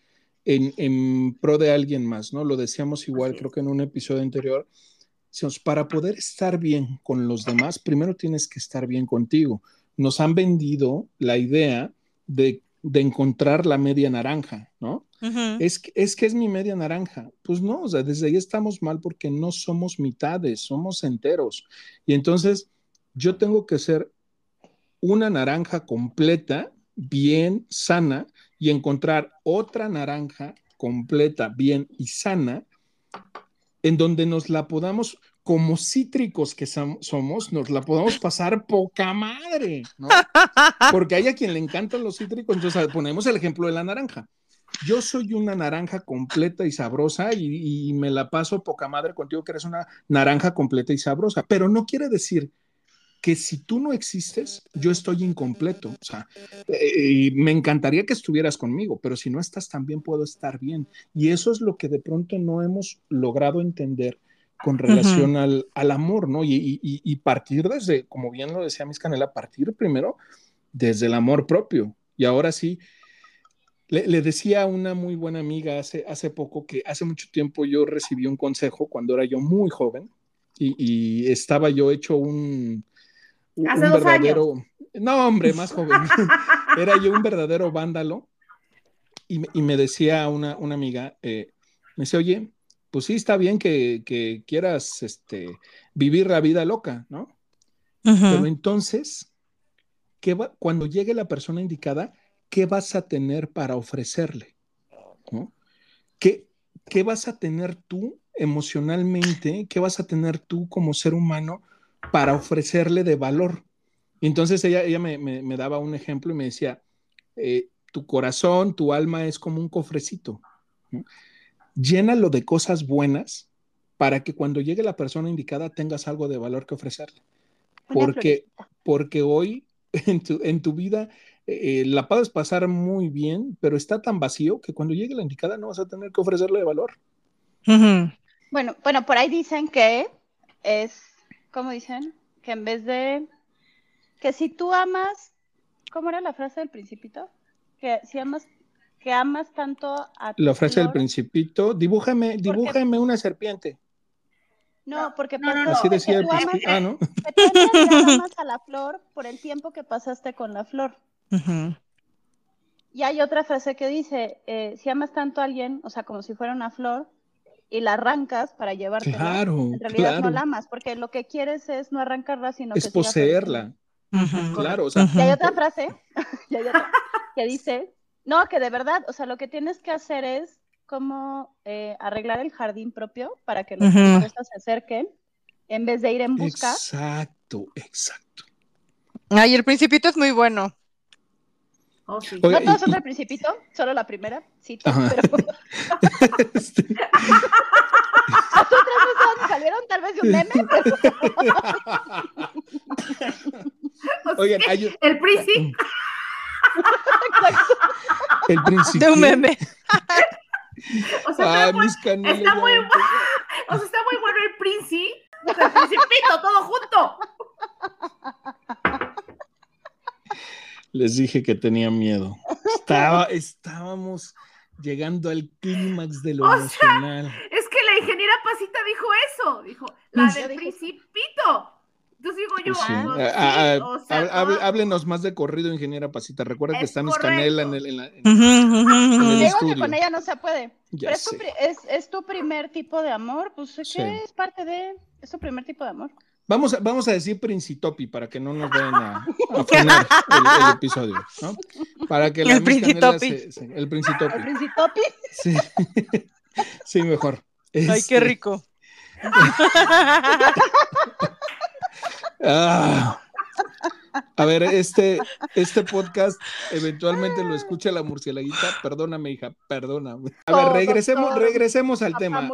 en, en, pro de alguien más, ¿no? Lo decíamos igual, creo que en un episodio anterior. Para poder estar bien con los demás, primero tienes que estar bien contigo. Nos han vendido la idea de, de encontrar la media naranja, ¿no? es, que, es que es mi media naranja. Pues no, o sea, desde ahí estamos mal porque no somos mitades, somos enteros. Y entonces yo tengo que ser una naranja completa, bien sana, y encontrar otra naranja completa, bien y sana, en donde nos la podamos, como cítricos que somos, nos la podamos pasar poca madre, ¿no? (laughs) Porque hay a quien le encantan los cítricos, entonces ponemos el ejemplo de la naranja. Yo soy una naranja completa y sabrosa y, y, me la paso poca madre contigo que eres una naranja completa y sabrosa, pero no quiere decir que si tú no existes, yo estoy incompleto. O sea, eh, me encantaría que estuvieras conmigo, pero si no estás, también puedo estar bien. Y eso es lo que de pronto no hemos logrado entender con relación al, amor, ¿no? Y, partir desde, como bien lo decía Miss Canela, partir primero desde el amor propio. Y ahora sí, le, decía a una muy buena amiga hace, hace poco que hace mucho tiempo yo recibí un consejo cuando era yo muy joven y estaba yo hecho un, Hace un verdadero, no hombre, más joven, (laughs) era yo un verdadero vándalo y, me decía una, una amiga, eh, me decía, oye, pues sí, está bien que, quieras este, vivir la vida loca, ¿no? Pero entonces, ¿qué va, cuando llegue la persona indicada, ¿qué vas a tener para ofrecerle? ¿Qué, ¿Qué vas a tener tú emocionalmente? ¿Qué vas a tener tú como ser humano para ofrecerle de valor. entonces ella, ella me, daba un ejemplo y me decía, eh, tu corazón, tu alma es como un cofrecito. Llénalo de cosas buenas para que cuando llegue la persona indicada tengas algo de valor que ofrecerle. Porque, porque hoy (laughs) en tu, en tu vida eh, la puedes pasar muy bien, pero está tan vacío que cuando llegue la indicada no vas a tener que ofrecerle de valor. Bueno, bueno, por ahí dicen que es ¿cómo dicen? Que en vez de, que si tú amas, ¿cómo era la frase del principito? Que si amas, que amas tanto a La frase del principito, dibújame, dibújame una serpiente. No, porque no, así decía el principito. Ah, ¿no? Amas a la flor por el tiempo que pasaste con la flor. Y hay otra frase que dice, eh, si amas tanto a alguien, o sea, como si fuera una flor, y la arrancas para llevarte. Claro, en realidad no la amas, porque lo que quieres es no arrancarla, sino es poseerla. Claro, o sea. Y hay otra frase (laughs) que dice, no, que de verdad, o sea, lo que tienes que hacer es como eh, arreglar el jardín propio para que los turistas se acerquen en vez de ir en busca. Exacto, exacto. Ay, el principito es muy bueno. Oh, no todos son del principito, solo la primera, sí, pero... (laughs) (laughs) este... Las otras no son, salieron tal vez de un meme, (laughs) Oigan, hay un... El príncipe. El príncipe. De un meme. O sea, ah, está, muy, está, muy, o sea, está muy bueno el príncipe, el principito, todo junto. Les dije que tenía miedo. Estaba, (laughs) estábamos llegando al clímax de lo emocional. es que la ingeniera Pasita dijo eso, dijo, la del principito. Entonces digo yo, pues ah, ah, háblenos más de corrido, ingeniera Pasita. Recuerda que está Miss Canela en el, en estudio. que con ella no se puede. Pero es tu, es, tu, primer tipo de amor, pues ¿qué es parte de, es tu primer tipo de amor. Vamos a, vamos a decir Princitopi para que no nos vayan a, (laughs) a frenar el, episodio, ¿no? Para que la el Princitopi. el Princitopi. El Princitopi. Sí, (laughs) sí mejor. Ay, qué este, rico. (laughs) ah. A ver, este, este podcast eventualmente lo escucha la murcielaguita. Perdóname, hija, perdóname. A ver, regresemos, regresemos al tema.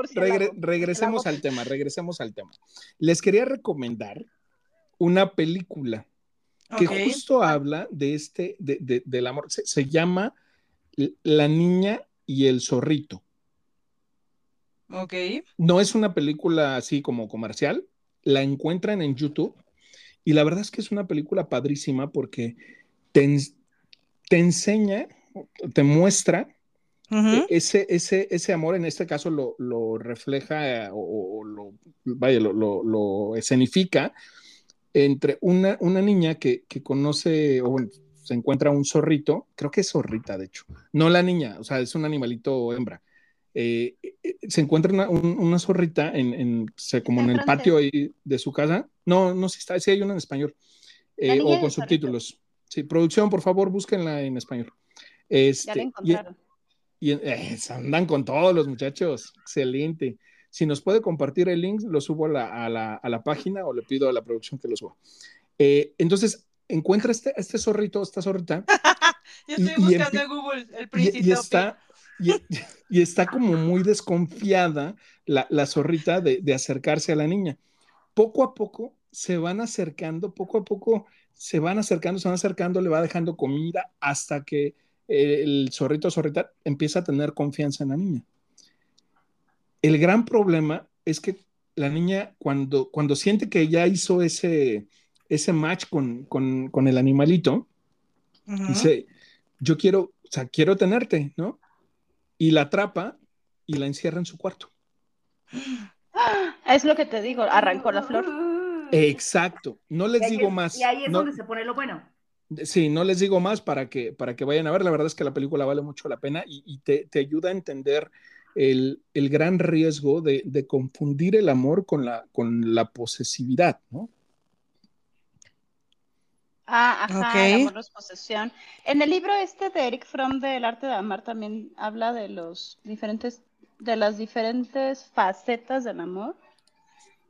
regresemos al tema, regresemos al tema. Les quería recomendar una película que justo habla de este, de, del amor. Se, llama La niña y el zorrito. Ok. No es una película así como comercial. La encuentran en YouTube y la verdad es que es una película padrísima porque te, te enseña, te muestra e, ese, ese, ese amor, en este caso lo, lo refleja o, lo, vaya, lo, lo, escenifica entre una, una niña que, que conoce o se encuentra un zorrito, creo que es zorrita de hecho, no la niña, o sea, es un animalito hembra. Eh, eh, se encuentra una, zorrita en, como en el patio de su casa. No, no, si está, si hay una en español. Eh, o con subtítulos. Sí, producción, por favor, búsquenla en español. Este, ya la encontraron. Y, andan con todos los muchachos. Excelente. Si nos puede compartir el link, lo subo a la, página o le pido a la producción que lo suba. entonces, encuentra este, este zorrito, esta zorrita. (laughs) Yo estoy buscando en Google el príncipe. Y, está, (laughs) y, está como muy desconfiada la, zorrita de, acercarse a la niña. Poco a poco se van acercando, poco a poco se van acercando, se van acercando, le va dejando comida hasta que el zorrito zorrita empieza a tener confianza en la niña. El gran problema es que la niña cuando, cuando siente que ya hizo ese, ese match con, el animalito, dice, yo quiero, o sea, quiero tenerte, ¿no? Y la atrapa y la encierra en su cuarto. Es lo que te digo, arrancó la flor. Exacto, no les digo más. Y ahí es donde se pone lo bueno. Sí, no les digo más para que, para que vayan a ver. La verdad es que la película vale mucho la pena y, te, ayuda a entender el, gran riesgo de, confundir el amor con la, con la posesividad, ¿no? Ah, ajá, el amor posesión. En el libro este de Eric Fromm del arte de amar también habla de los diferentes, de las diferentes facetas del amor.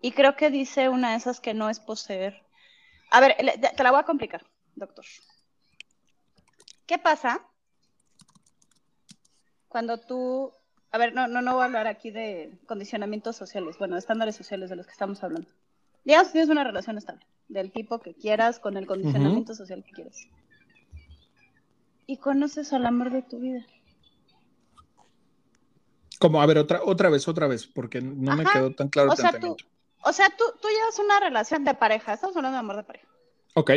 Y creo que dice una de esas que no es poseer. A ver, te la voy a complicar, doctor. ¿Qué pasa cuando tú, a ver, no, no, no voy a hablar aquí de condicionamientos sociales, bueno, estándares sociales de los que estamos hablando. Digamos que tienes una relación estable del tipo que quieras, con el condicionamiento social que quieras. Y conoces al amor de tu vida. Como, a ver, otra, otra vez, otra vez, porque no me quedó tan claro o sea, tú, o sea, tú, tú llevas una relación de pareja, estamos hablando de amor de pareja. Ok.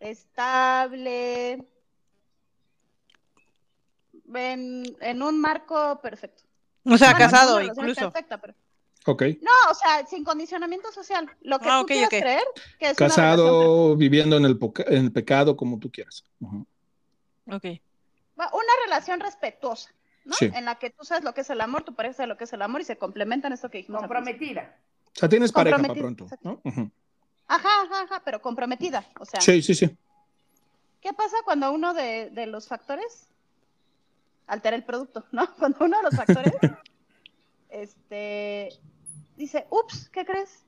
Estable. En, en un marco perfecto. O sea, casado incluso. Perfecta, pero... No, o sea, sin condicionamiento social. Lo que ah, tú quieras creer que es Casado, viviendo en el, en el, pecado, como tú quieras. Ok. Una relación respetuosa, ¿no? En la que tú sabes lo que es el amor, tu pareja sabe lo que es el amor y se complementan esto que dijimos. Comprometida. O sea, tienes pareja para pronto, ¿no? Ajá, ajá, ajá, pero comprometida. O sea. Sí, sí, sí. ¿Qué pasa cuando uno de, de los factores altera el producto, ¿no? (laughs) Cuando uno de los factores (laughs) este dice, ups, ¿qué crees?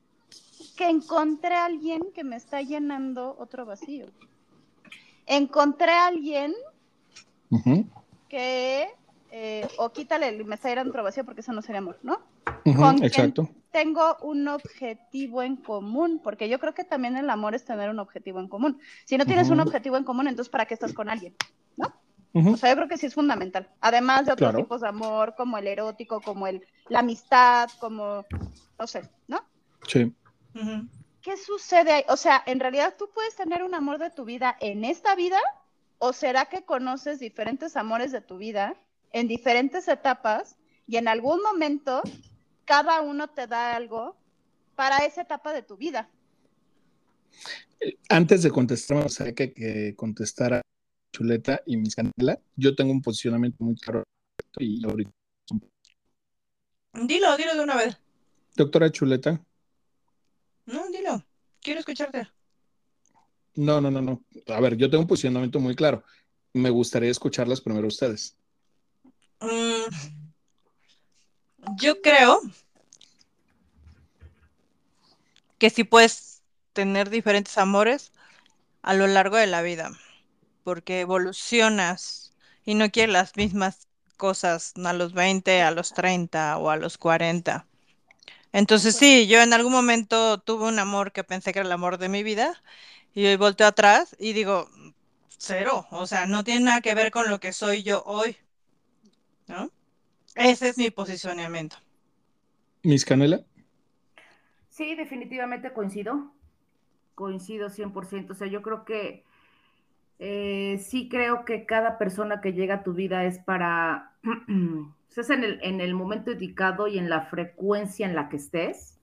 Que encontré a alguien que me está llenando otro vacío. Encontré a alguien que, eh, o quítale, me está llenando otro vacío porque eso no sería amor, ¿no? exacto. tengo un objetivo en común, porque yo creo que también el amor es tener un objetivo en común. Si no tienes un objetivo en común, entonces ¿para qué estás con alguien? O sea, yo creo que sí es fundamental. Además de otros tipos de amor, como el erótico, como el, la amistad, como, no sé, ¿no? Sí. ¿Qué sucede ahí? O sea, en realidad tú puedes tener un amor de tu vida en esta vida, o será que conoces diferentes amores de tu vida en diferentes etapas y en algún momento cada uno te da algo para esa etapa de tu vida. Antes de contestar, o sea, que, que contestara Chuleta y mis canela, yo tengo un posicionamiento muy claro y ahorita. Dilo, dilo de una vez. Doctora Chuleta. No, dilo. Quiero escucharte. No, no, no, no. A ver, yo tengo un posicionamiento muy claro. Me gustaría escucharlas primero ustedes. Mm, yo creo que sí puedes tener diferentes amores a lo largo de la vida, porque evolucionas y no quieres las mismas cosas a los 20, a los 30 o a los 40. Entonces sí, yo en algún momento tuve un amor que pensé que era el amor de mi vida y hoy volteo atrás y digo, cero, o sea, no tiene nada que ver con lo que soy yo hoy. ¿No? Ese es mi posicionamiento. Miss Canela. Sí, definitivamente coincido. Coincido 100%. O sea, yo creo que eh, sí creo que cada persona que llega a tu vida es para, (clears throat) es en el, en el momento indicado y en la frecuencia en la que estés.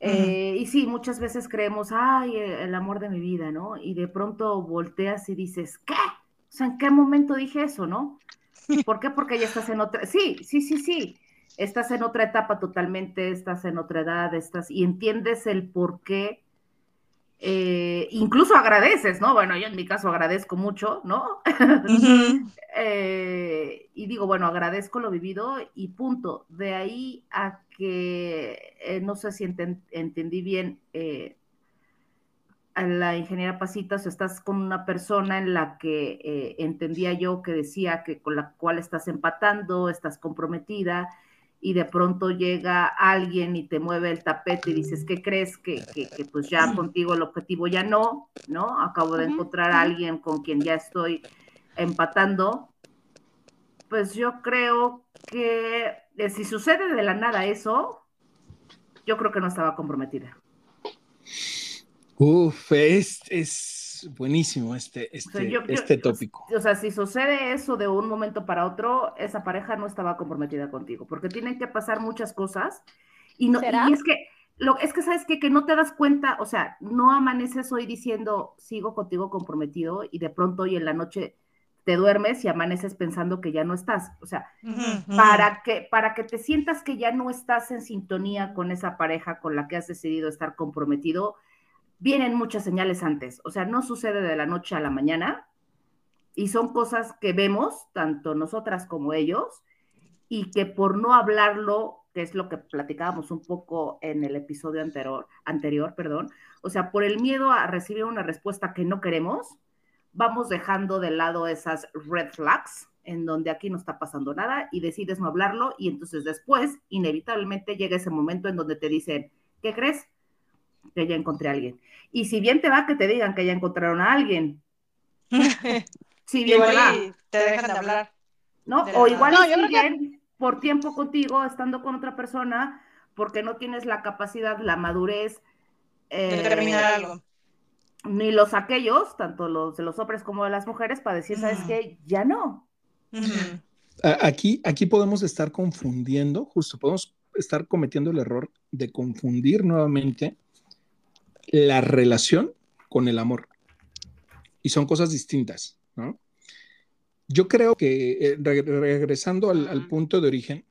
Eh, y sí, muchas veces creemos, ay, el amor de mi vida, ¿no? Y de pronto volteas y dices, ¿qué? O sea, ¿en qué momento dije eso, no? (laughs) ¿Por qué? Porque ya estás en otra, sí, sí, sí, sí, estás en otra etapa totalmente, estás en otra edad, estás, y entiendes el por qué eh, incluso agradeces, ¿no? Bueno, yo en mi caso agradezco mucho, ¿no? (laughs) Eh, y digo, bueno, agradezco lo vivido y punto. De ahí a que, eh, no sé si entendí bien a la ingeniera Pasitas, estás con una persona en la que entendía yo que decía que con la cual estás empatando, estás comprometida y de pronto llega alguien y te mueve el tapete y dices, ¿qué crees? Que, pues ya contigo el objetivo ya no, ¿no? Acabo de encontrar a alguien con quien ya estoy empatando. Pues yo creo que eh, si sucede de la nada eso, yo creo que no estaba comprometida. Uf, es, es buenísimo este, este, este tópico. O sea, si sucede eso de un momento para otro, esa pareja no estaba comprometida contigo, porque tienen que pasar muchas cosas y, no, y es que lo, es que sabes que, que no te das cuenta, o sea, no amaneces hoy diciendo sigo contigo comprometido y de pronto hoy en la noche te duermes y amaneces pensando que ya no estás. O sea, para, que, para que te sientas que ya no estás en sintonía con esa pareja con la que has decidido estar comprometido, vienen muchas señales antes, o sea, no sucede de la noche a la mañana y son cosas que vemos, tanto nosotras como ellos, y que por no hablarlo, que es lo que platicábamos un poco en el episodio anterior, anterior, perdón, o sea, por el miedo a recibir una respuesta que no queremos, vamos dejando de lado esas red flags en donde aquí no está pasando nada y decides no hablarlo y entonces después inevitablemente llega ese momento en donde te dicen, ¿qué crees? Que ya encontré a alguien. Y si bien te va que te digan que ya encontraron a alguien. (laughs) si bien te va. Te dejan de hablar. ¿No? O igual no, siguen por tiempo contigo, estando con otra persona, porque no tienes la capacidad, la madurez. Eh, de terminar algo. Ni los aquellos, tanto los de los hombres como de las mujeres, para decir, ¿sabes qué? Ya no. Aquí, aquí podemos estar confundiendo, justo, podemos estar cometiendo el error de confundir nuevamente la relación con el amor. Y son cosas distintas, ¿no? Yo creo que, eh, regresando al, punto de origen,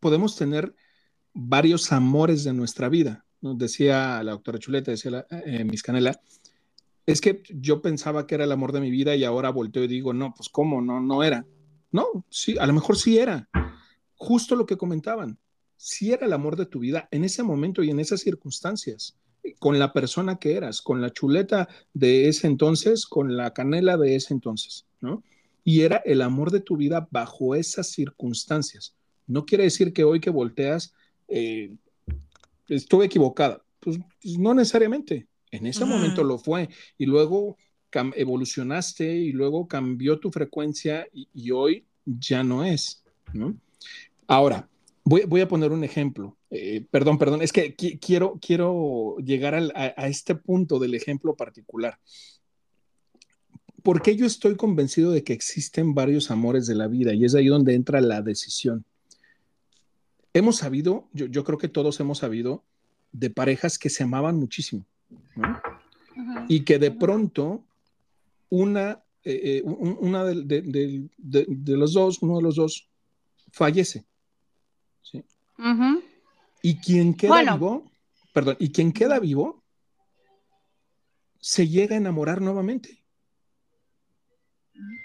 podemos tener varios amores de nuestra vida. Decía la doctora Chuleta, decía la, eh, Miss Canela, es que yo pensaba que era el amor de mi vida y ahora volteo y digo, no, pues cómo, no, no era. No, sí, a lo mejor sí era. Justo lo que comentaban si era el amor de tu vida en ese momento y en esas circunstancias, con la persona que eras, con la chuleta de ese entonces, con la canela de ese entonces, ¿no? Y era el amor de tu vida bajo esas circunstancias. No quiere decir que hoy que volteas, eh, estuve equivocada. Pues, pues, no necesariamente. En ese momento lo fue. Y luego evolucionaste y luego cambió tu frecuencia y, y hoy ya no es, ¿no? Ahora, Voy, a poner un ejemplo. Eh, perdón, perdón, es que quiero, quiero llegar a, este punto del ejemplo particular. Porque yo estoy convencido de que existen varios amores de la vida y es ahí donde entra la decisión. Hemos sabido, yo, creo que todos hemos sabido de parejas que se amaban muchísimo y que de pronto una, eh, eh, una de, los dos, uno de los dos fallece y quien queda vivo, perdón, y quien queda vivo se llega a enamorar nuevamente.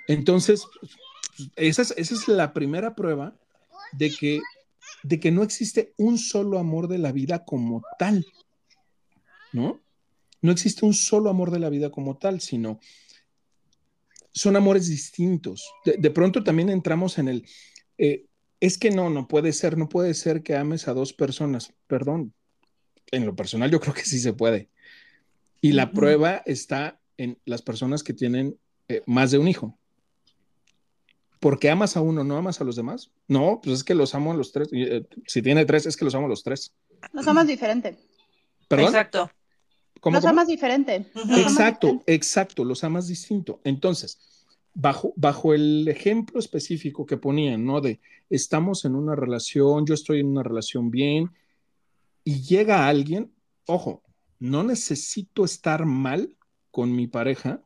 Entonces, esa es, esa es la primera prueba de que, de que no existe un solo amor de la vida como tal, ¿no? no existe un solo amor de la vida como tal, sino son amores distintos. De, pronto también entramos en el, eh, es que no, no puede ser, no puede ser que ames a dos personas. Perdón, en lo personal yo creo que sí se puede. Y la prueba está en las personas que tienen eh, más de un hijo. ¿Por amas a uno, no amas a los demás? No, pues es que los amo a los tres. Eh, si tiene tres, es que los amo a los tres. Los amas diferente. ¿Perdón? Exacto. los amas diferente. exacto, exacto, los amas distinto. Entonces, bajo, bajo el ejemplo específico que ponían, ¿no? De estamos en una relación, yo estoy en una relación bien, y llega alguien, ojo, no necesito estar mal con mi pareja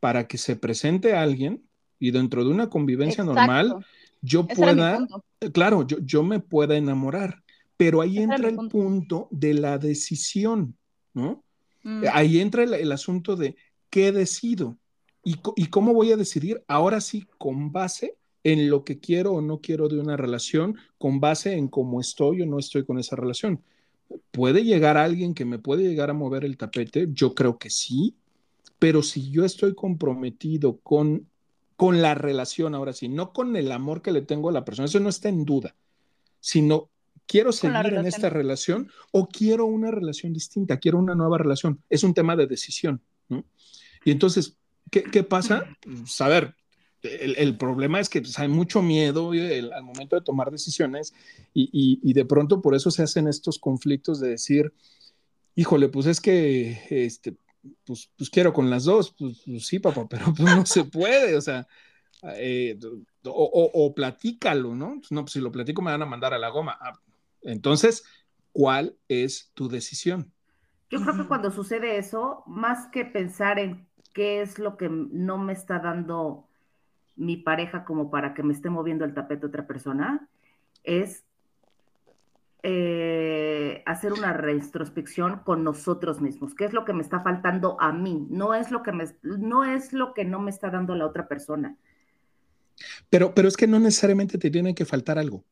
para que se presente alguien y dentro de una convivencia normal yo pueda, claro, yo, yo me pueda enamorar, pero ahí entra el punto. de la decisión, ¿no? Mm. Ahí entra el, asunto de qué decido y, y cómo voy a decidir, ahora sí, con base en lo que quiero o no quiero de una relación, con base en cómo estoy o no estoy con esa relación. ¿Puede llegar alguien que me puede llegar a mover el tapete? Yo creo que sí, pero si yo estoy comprometido con, con la relación, ahora sí, no con el amor que le tengo a la persona, eso no está en duda, sino quiero seguir en esta relación o quiero una relación distinta, quiero una nueva relación. Es un tema de decisión. Y entonces, ¿qué, qué pasa? Saber, pues, el, problema es que pues, hay mucho miedo al momento de tomar decisiones y, de pronto por eso se hacen estos conflictos de decir, híjole, pues es que, este, pues, pues quiero con las dos, pues, pues sí, papá, (laughs) pero pues no se puede, o sea, eh, o, platícalo, ¿no? No, pues si lo platico me van a mandar a la goma. Ah, entonces, ¿cuál es tu decisión? Yo creo que cuando sucede eso, más que pensar en qué es lo que no me está dando mi pareja como para que me esté moviendo el tapete otra persona, es eh, hacer una reintrospección con nosotros mismos. ¿Qué es lo que me está faltando a mí? No es lo que, me, no, es lo que no me está dando la otra persona. Pero, pero es que no necesariamente te tiene que faltar algo.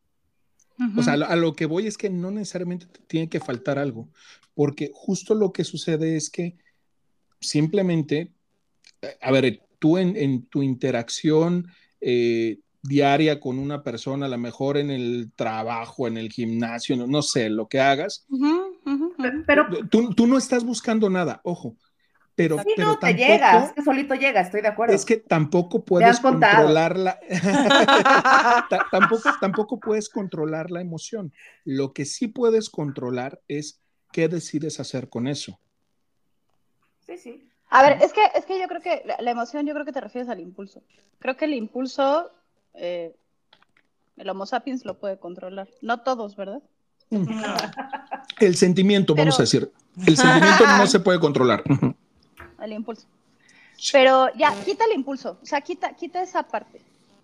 O sea, a lo, que voy es que no necesariamente te tiene que faltar algo, porque justo lo que sucede es que simplemente, a ver, tú en, tu interacción eh, diaria con una persona, a lo mejor en el trabajo, en el gimnasio, no, sé, lo que hagas, pero tú, no estás buscando nada, ojo. Pero, no, te llega, es que solito llega, estoy de acuerdo. Es que tampoco puedes controlarla, (laughs) tampoco, tampoco puedes controlar la emoción. Lo que sí puedes controlar es qué decides hacer con eso. Sí, sí. A ver, es que, es que yo creo que la, emoción, yo creo que te refieres al impulso. Creo que el impulso, eh, el Homo sapiens lo puede controlar. No todos, ¿verdad? (laughs) El sentimiento, vamos a decir. El sentimiento no se puede controlar. El impulso. Pero ya, quita el impulso. O sea, quita, quita esa parte.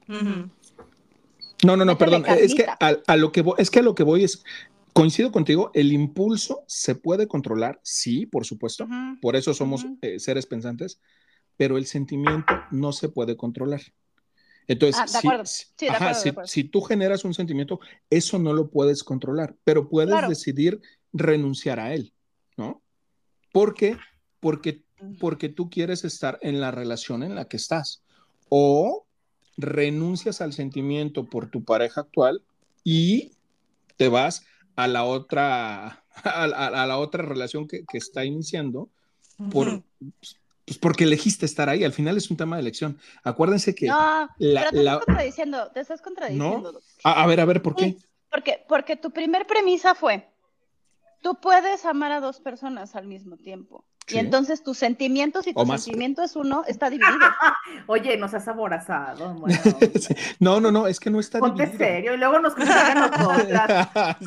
No, no, no, perdón. Es que a, lo que es que a lo que voy es, Coincido contigo, el impulso se puede controlar, sí, por supuesto, por eso somos eh, seres pensantes, pero el sentimiento no se puede controlar. Entonces, si, tú generas un sentimiento, eso no lo puedes controlar, pero puedes decidir renunciar a él, ¿no? ¿Por qué? Porque, porque tú quieres estar en la relación en la que estás. O renuncias al sentimiento por tu pareja actual y te vas a la otra, (laughs) a, la otra relación que, está iniciando por, pues porque elegiste estar ahí. Al final es un tema de elección. Acuérdense que. No, pero te estás contradiciendo, te estás contradiciendo. A, ver, a ver, ¿por qué? Porque, porque tu primer premisa fue: tú puedes amar a dos personas al mismo tiempo. Y entonces tus sentimientos y tu sentimiento es uno, está dividido. (laughs) Oye, nos has aborazado. (laughs) No, no, no, es que no está Ponte dividido. serio, y luego nos nosotras. (laughs)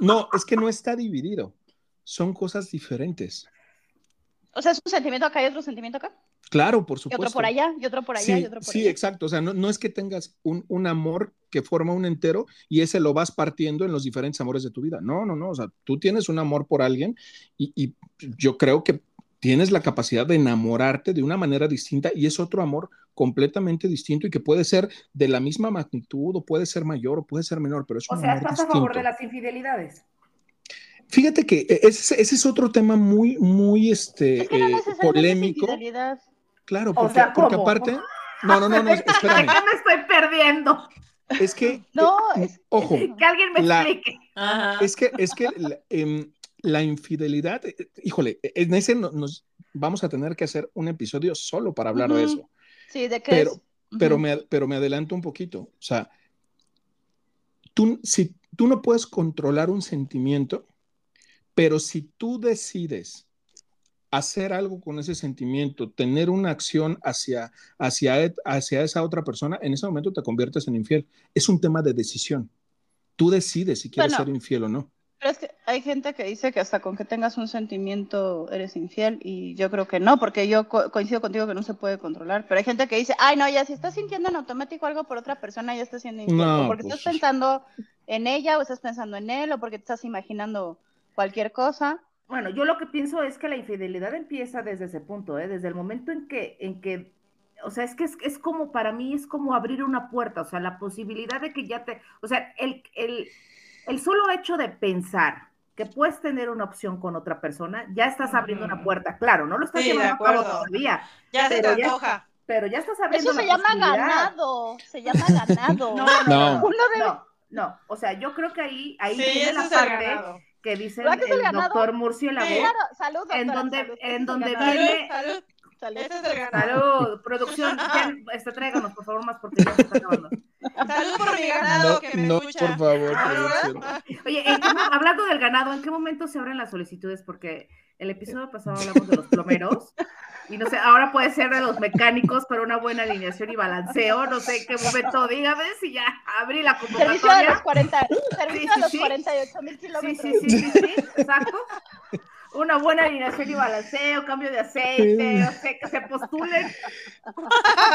no, es que no está dividido. Son cosas diferentes. O sea, es un sentimiento acá y otro sentimiento acá. Claro, por supuesto. Y otro por allá, y otro por allá, sí, y otro por Sí, exacto. O sea, no, es que tengas un, amor que forma un entero y ese lo vas partiendo en los diferentes amores de tu vida. No, no, no. O sea, tú tienes un amor por alguien y, yo creo que tienes la capacidad de enamorarte de una manera distinta y es otro amor completamente distinto y que puede ser de la misma magnitud o puede ser mayor o puede ser menor, pero es un o sea, amor ¿estás a favor de las infidelidades? Fíjate que e, ese, ese, es otro tema muy, muy este, es que no eh, polémico. Claro, porque, o sea, porque aparte. (laughs) No, no, no, no, espérame. (laughs) ¿De qué me estoy perdiendo? Es que. (laughs) No, eh, es, ojo. Que alguien me la, explique. Es que, es que la, eh, la infidelidad, eh, híjole, en ese no, nos vamos a tener que hacer un episodio solo para hablar uh -huh. de eso. Sí, de qué pero, es. Uh -huh. pero, me, pero me adelanto un poquito. O sea, tú, si tú no puedes controlar un sentimiento, pero si tú decides hacer algo con ese sentimiento, tener una acción hacia, hacia, hacia esa otra persona, en ese momento te conviertes en infiel. Es un tema de decisión. Tú decides si quieres Bueno, ser infiel o no. Pero es que hay gente que dice que hasta con que tengas un sentimiento eres infiel y yo creo que no, porque yo co coincido contigo que no se puede controlar, pero hay gente que dice, ay no, ya si estás sintiendo en automático algo por otra persona ya estás siendo infiel, No, porque pues estás pensando en ella o estás pensando en él o porque te estás imaginando cualquier cosa. Bueno, yo lo que pienso es que la infidelidad empieza desde ese punto, ¿eh? desde el momento en que, en que, o sea, es que es, es como, para mí es como abrir una puerta, o sea, la posibilidad de que ya te, o sea, el, el, el solo hecho de pensar que puedes tener una opción con otra persona, ya estás abriendo una puerta, claro, no lo estás Sí, llevando a cabo todavía, Ya se te antoja. pero ya estás abriendo Eso se llama ganado, se llama ganado. (laughs) No, no, No. no, Uno debe- no, no, o sea, yo creo que ahí, ahí Sí, viene la parte. Que dice ¿Verdad que es el doctor Murciélago, Sí. Claro, salud, doctora, en donde- salud, en donde ganado. viene- Salud, salud. Salud. Ese es el ganado. Salud, producción, (laughs) ya, este, tráiganos por favor más porque ya se está acabando. Salud por mi ganado No, que me no, escucha. por favor, Ah, producción. ¿verdad? Oye, ¿en qué mo- hablando del ganado, ¿en qué momento se abren las solicitudes? Porque el episodio pasado hablamos de los plomeros y no sé, ahora puede ser de los mecánicos para una buena alineación y balanceo, no sé en qué momento, dígame si ya abrí la Servicio de los convocatoria. 40, servicio sí, de los sí. 48 mil Sí, kilómetros. sí, sí, sí, sí, exacto. Una buena alineación y balanceo, cambio de aceite, o sea, que se postulen.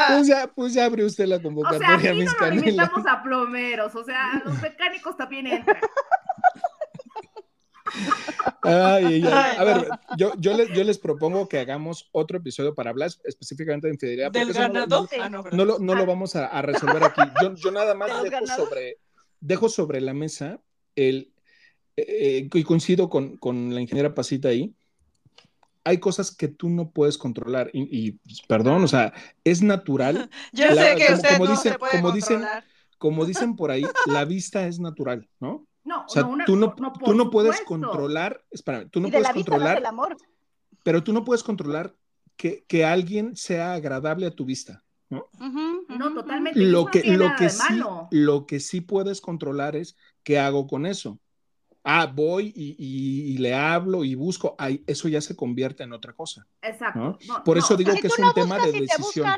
Pues ya, pues ya abre usted la O sea, convocatoria, aquí no nos limitamos a plomeros, o sea, los mecánicos también entran. Ay, ay, ay. A ver, yo, yo, les, yo les propongo que hagamos otro episodio para hablar específicamente de infidelidad. Del ganado. no, Ah, no, no lo, no lo vamos a, a resolver aquí. Yo, yo nada ¿De más dejo sobre, dejo sobre la mesa el, eh, y coincido con, con la ingeniera Pasita ahí. Hay cosas que tú no puedes controlar y, y, perdón, o sea, es natural. (laughs) Yo La- sé que como- usted como no dicen- se puede como dicen- controlar. Como dicen por ahí, la vista es natural, ¿no? No, O sea, no, una- tú no, no, tú no puedes supuesto. controlar, espérame, tú no y de puedes la vista nace controlar el amor. pero tú no puedes controlar que, que alguien sea agradable a tu vista. ¿no? No, totalmente. Lo no que, lo, que sí, malo. lo que sí puedes controlar es qué hago con eso. Ah, voy y, y- y le hablo y busco. Ay, eso ya se convierte en otra cosa. Exacto. ¿no? No, Por no, eso digo que es un tema de decisión. No,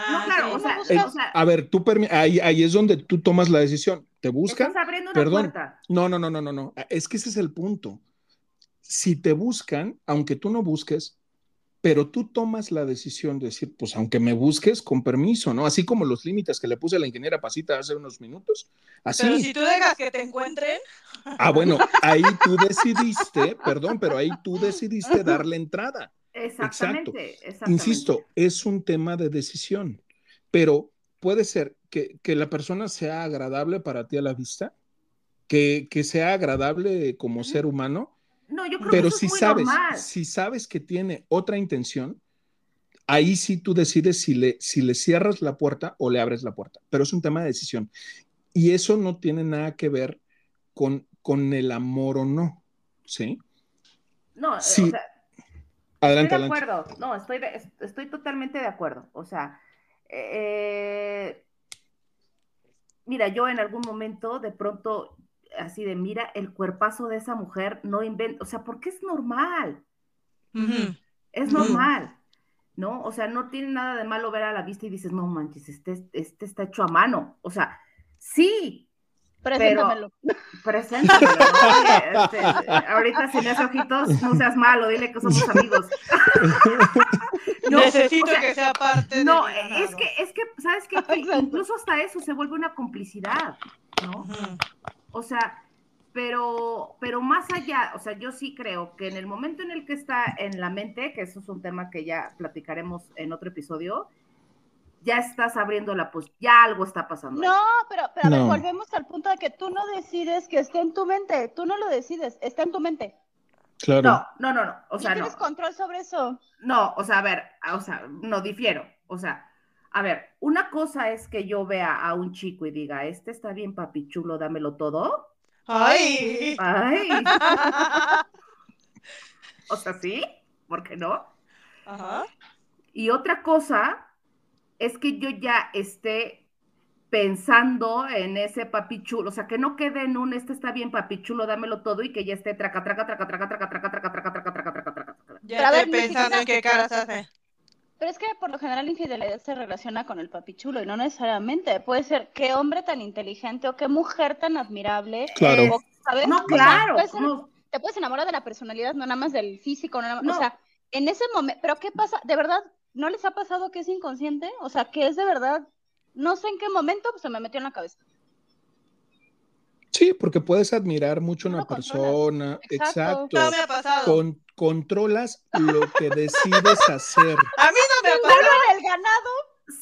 Ah, claro, sí. o sea, Uno o sea, A ver, tú ahí, ahí es donde tú tomas la decisión. ¿Te buscan? estás abriendo una Perdón. puerta. No, no, no, no, no, no. Es que ese es el punto. Si te buscan, aunque tú no busques, pero tú tomas la decisión de decir, pues aunque me busques, con permiso, ¿no? Así como los límites que le puse a la ingeniera Pasita hace unos minutos. Así. Pero si tú dejas que te encuentren, Ah, bueno, ahí tú decidiste, perdón, pero ahí tú decidiste darle entrada. Exactamente, exactamente. Insisto, es un tema de decisión, pero puede ser que, que la persona sea agradable para ti a la vista, que, que sea agradable como ser humano, No, yo creo pero que eso si es muy sabes, normal. si sabes que tiene otra intención, ahí sí tú decides si le, si le cierras la puerta o le abres la puerta, pero es un tema de decisión. Y eso no tiene nada que ver con, con el amor o no, ¿sí? No, Sí, o sea, Adelante, estoy de adelante. acuerdo. No, estoy, de- es- estoy totalmente de acuerdo. O sea, eh, mira, yo en algún momento de pronto, así de, mira, el cuerpazo de esa mujer no inventa, o sea, porque es normal, es normal, ¿no? O sea, no tiene nada de malo ver a la vista y dices, no manches, este, este está hecho a mano. O sea, sí, Preséntamelo. Preséntamelo, ¿no? Oye, este, ahorita si me hace ojitos, no seas malo, dile que somos (laughs) amigos. (laughs) No, (laughs) necesito o sea, que sea parte No, de mi es que, es que, ¿sabes qué? (laughs) Incluso hasta eso se vuelve una complicidad, ¿no? O sea, pero, pero más allá, o sea, yo sí creo que en el momento en el que está en la mente, que eso es un tema que ya platicaremos en otro episodio, ya estás abriendo la pues, ya algo está pasando. No, pero, pero a ver, No. volvemos al punto de que tú no decides que esté en tu mente, tú no lo decides, está en tu mente. Claro. No, no, no, no. O No sea, no. tienes control sobre eso. No, o sea, a ver, o sea, no difiero. O sea, a ver, una cosa es que yo vea a un chico y diga, este está bien, papi chulo, dámelo todo. Ay. Ay, (laughs) o sea, sí, ¿por qué no? Ajá. Y otra cosa es que yo ya esté pensando en ese papi chulo, o sea, que no quede en un, este está bien, papi chulo, dámelo todo, y que ya esté traca, traca, traca, traca, traca, traca, traca, traca, traca, traca, traca, traca, traca. Ya Pero a ver, estoy ni pensando en qué caras hace. Pero es que por lo general la infidelidad se relaciona con el papi chulo y no necesariamente. Puede ser qué hombre tan inteligente o qué mujer tan admirable. Claro. o, ¿sabes? No, O sea, claro, puede ser- no, te puedes enamorar de la personalidad, no nada más del físico, no nada más- No. o sea, en ese momento, pero ¿qué pasa? ¿De verdad no les ha pasado que es inconsciente? O sea, que es de verdad, no sé en qué momento pues, se me metió en la cabeza. Sí, porque puedes admirar mucho a una persona. Exacto. Exacto. No me ha pasado. Con- controlas lo que (laughs) decides hacer. A mí no me ha pasado. el ganado,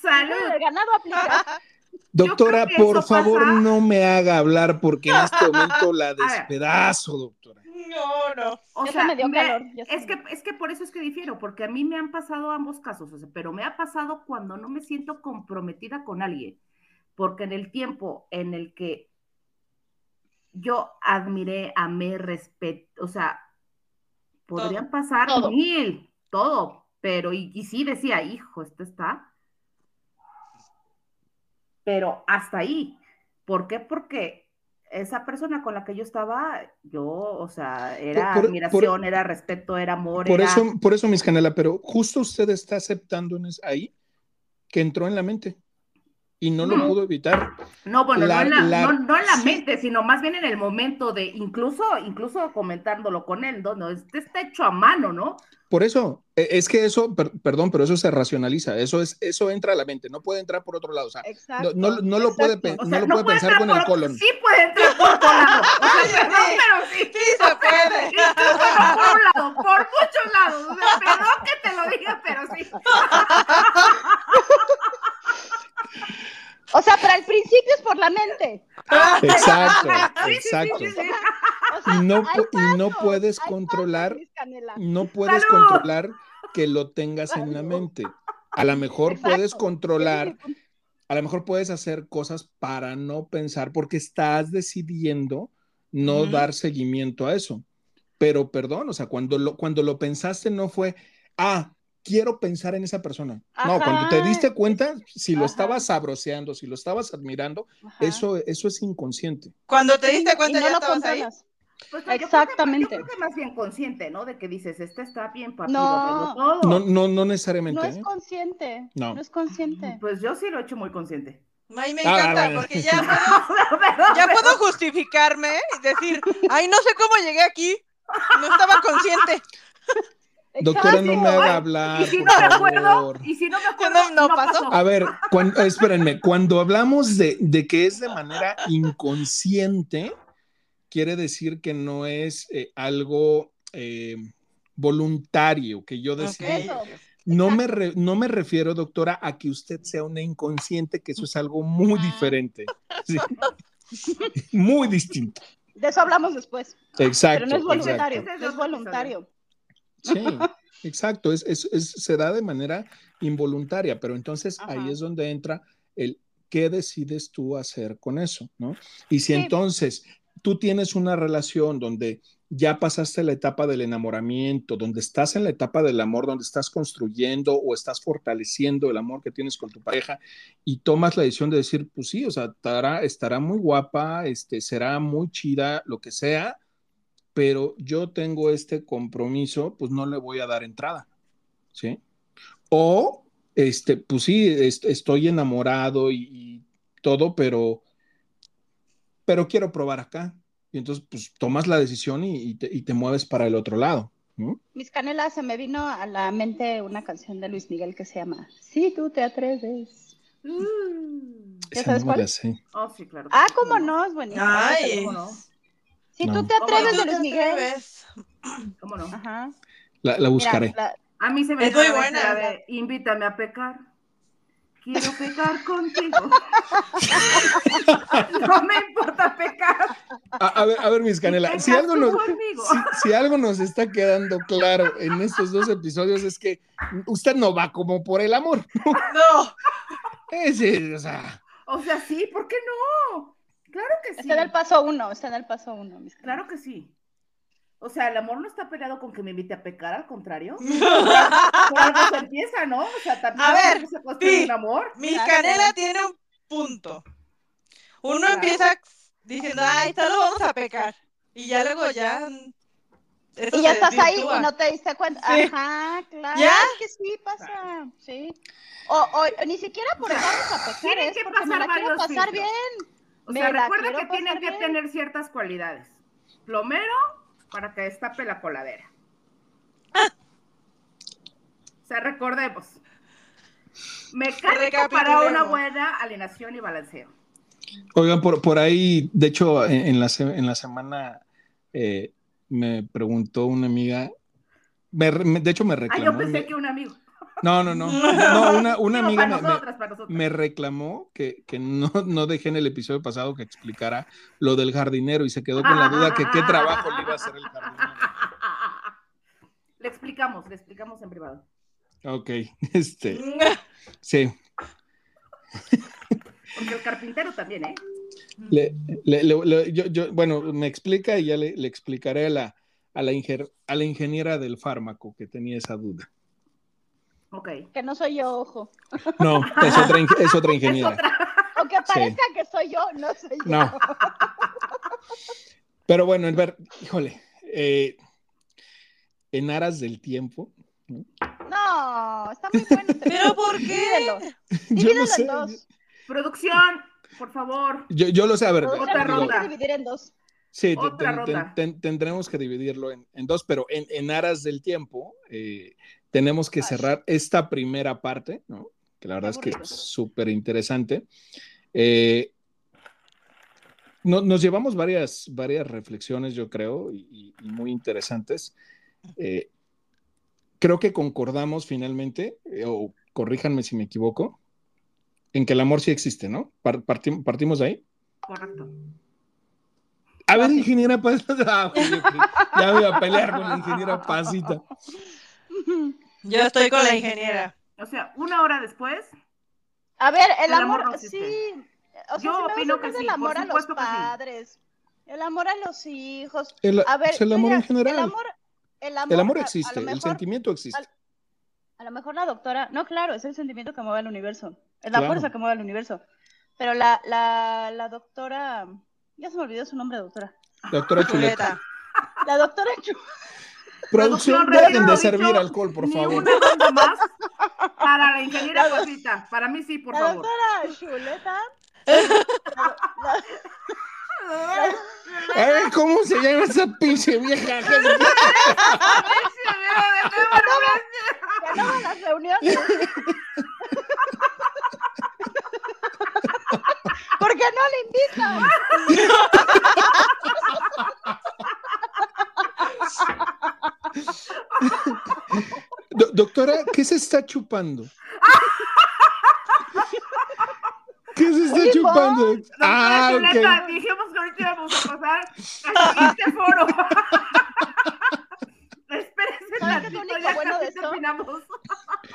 salud. el ganado aplica. (laughs) Doctora, por favor, pasa- no me haga hablar porque en este (laughs) momento la despedazo, doctora. No, no. O sea, me dio me- calor, es que, es que por eso es que difiero, porque a mí me han pasado ambos casos, o sea, pero me ha pasado cuando no me siento comprometida con alguien, porque en el tiempo en el que yo admiré, amé, respeto, o sea, podrían pasar Todo. mil, todo, pero y, y sí decía, hijo, esto está, pero hasta ahí. ¿Por qué? Porque esa persona con la que yo estaba, yo, o sea, era Por- por- admiración, era respeto, era amor, Por era... eso, por eso, mis canela, pero justo usted está aceptando ahí que entró en la mente y no lo pudo evitar. No, bueno, La- no, en la, la- no, no en la mente, sino más bien en el momento de, incluso, incluso comentándolo con él, no, no, este está hecho a mano, ¿no? Por eso, e- es que eso, per- perdón, pero eso se racionaliza, eso es, eso entra a la mente, no puede entrar por otro lado. O sea, Exacto. no, no- no lo puede, exacto. O no lo puede pensar con el por- colon. Sí puede entrar por otro lado. O sea, perdón, pero sí. Sí se (laughs) puede. Incluso por un lado, por muchos lados. O sea, perdón que te lo diga, pero sí. (laughs) O sea, para el principio es por la mente. Exacto, (laughs) exacto. O sea, Y no, y no puedes controlar, pasos, no puedes ¡Salud! controlar que lo tengas en la mente. A lo mejor Exacto. puedes controlar a lo mejor puedes hacer cosas para no pensar porque estás decidiendo no dar seguimiento a eso. Pero perdón, o sea, cuando lo, cuando lo pensaste no fue, ah, quiero pensar en esa persona. No, Ajá. cuando te diste cuenta, si lo Ajá. estabas sabroseando, si lo estabas admirando, Ajá. eso, eso es inconsciente. Cuando te diste y cuenta no ya lo estabas ahí. Pues, yo creo que- Exactamente. Yo creo que más bien consciente, ¿no? De que dices, este está bien, papi, No. todo. No, no, no necesariamente. No es ¿eh? consciente. No. No es consciente. Pues yo sí lo he hecho muy consciente. Ay, me Ah, encanta bueno. porque ya (laughs) puedo, (laughs) ya puedo justificarme y decir, ay, no sé cómo llegué aquí. No estaba consciente. (laughs) Doctora, no me Exacto. haga hablar. Y si por no me acuerdo, favor. y si no me acuerdo, no no, pasó. pasó. A ver, cuando, espérenme, cuando hablamos de, de que es de manera inconsciente, quiere decir que no es eh, algo eh, voluntario, que yo decida. Ok. Eso. No me, re- no me refiero, doctora, a que usted sea una inconsciente, que eso es algo muy Ah. diferente. (laughs) Sí. Muy distinto. De eso hablamos después. Exacto. Pero no es voluntario. Ese es No es otro voluntario. Sí, (laughs) exacto. Es, es- es- se da de manera involuntaria, pero entonces Ajá. ahí es donde entra el qué decides tú hacer con eso, ¿no? Y si Sí. entonces tú tienes una relación donde ya pasaste la etapa del enamoramiento, donde estás en la etapa del amor, donde estás construyendo o estás fortaleciendo el amor que tienes con tu pareja y tomas la decisión de decir, pues sí, o sea, estará, estará muy guapa, este, será muy chida, lo que sea, pero yo tengo este compromiso, pues no le voy a dar entrada, ¿sí? O, este, pues sí, est- estoy enamorado y, y todo, pero, pero quiero probar acá. Y entonces, pues tomas la decisión y, y te, y te mueves para el otro lado. ¿no? Mis canelas, se me vino a la mente una canción de Luis Miguel que se llama Si tú te atreves. Mm. ¿Ya Esa sabes no me cuál? la sé. Oh, sí, claro. Ah, cómo no, es buenísimo. Ay. ¿Cómo no? Si No. tú te ¿Cómo atreves de Luis Miguel. atreves? ¿Cómo no? Ajá. La, la Mira, buscaré. la- A mí se me dio muy la buena. idea de invítame a pecar. quiero pecar contigo. (laughs) no me importa pecar. A, ver, a ver, mis canelas, si algo, nos, si, algo nos está quedando claro en estos dos episodios es que usted no va como por el amor. No. Ese, o sea. O sea, sí, ¿por qué no? Claro que sí. Está en el paso uno, está en el paso uno. Mis claro que sí. O sea, el amor no está peleado con que me invite a pecar, al contrario. (laughs) Por algo se empieza, ¿no? O sea, también a ver, se construye un amor. Mi canela tiene un punto. Uno empieza diciendo, ay, lo vamos a pecar. Y ya luego ya. y ya estás ahí y no te diste cuenta. Ajá, claro. ¿Ya? que sí pasa. Sí. O, o, ni siquiera por eso vamos a pecar. Tienen que pasar me la quiero pasar bien. O sea, recuerda que tienen que tener ciertas cualidades. Plomero, para que destape la coladera. O sea, recordemos. Mecánica para una buena alineación y balanceo. Oigan, por, por ahí, de hecho, en, la, en la semana eh, me preguntó una amiga, de hecho me reclamó. Ah, yo pensé que un amigo. No, no, no. (laughs) no una, una amiga me, reclamó que, que no, no, dejé en el episodio pasado que explicara lo del jardinero y se quedó con la duda que qué trabajo le iba a hacer el jardinero. (laughs) Le explicamos, le explicamos en privado. Ok, (laughs) este. Sí. Porque el carpintero también, ¿eh? yo, yo, bueno, me explica y ya le, le explicaré a la, a, la a la ingeniera del fármaco que tenía esa duda. Que no soy yo, ojo. No, es otra, es otra (laughs) ingeniera. (laughs) Aunque parezca que soy yo, no soy yo. No. Pero bueno, ver, híjole, eh, en aras del tiempo. No, está muy bueno. ¿Pero por qué? (laughs) Yo no sé. Producción, por favor. Yo, yo lo sé, a ver. Otra ronda. dividir en dos. Sí, tendremos que dividirlo en, en dos, pero en, en, aras del tiempo, eh, tenemos que cerrar esta primera parte, ¿no? Que la verdad es que es súper interesante. Eh, nos llevamos varias, varias reflexiones, yo creo, y, muy interesantes. Eh, creo que concordamos finalmente, eh, o corríjanme si me equivoco, en que el amor sí existe, ¿no? partimos de ahí. Correcto. A ver, ingeniera Pasita. (laughs) Ah, ya voy a pelear con la (laughs) ingeniera Pasita. (laughs) Yo estoy con la ingeniera. O sea, una hora después. A ver, el, amor, sí. O sea, Yo opino que sí. El amor a los padres. El amor a los hijos. El, a ver, el amor en general. El amor, el amor, el amor existe, el sentimiento existe. A, lo mejor la doctora, no, claro, es el sentimiento que mueve al universo. Es la fuerza que mueve al universo. Pero la, la, la doctora, ya se me olvidó su nombre, doctora. Doctora Chuleta. La doctora Chuleta. (laughs) Producción, dejen de servir alcohol, por favor. Una ronda más para la ingeniera Cosita. Para mí sí, por la favor. Doctora Chuleta. (laughs) A ver, ¿cómo se llama esa pinche vieja? (laughs) No las reuniones. (laughs) ¿Por qué no le invitan? Doctora, ¿qué se está chupando? ¿Qué se está chupando? ah, ok. Dijimos que ahorita íbamos a pasar a este foro. (laughs) Espérense tantito, ya bueno casi terminamos.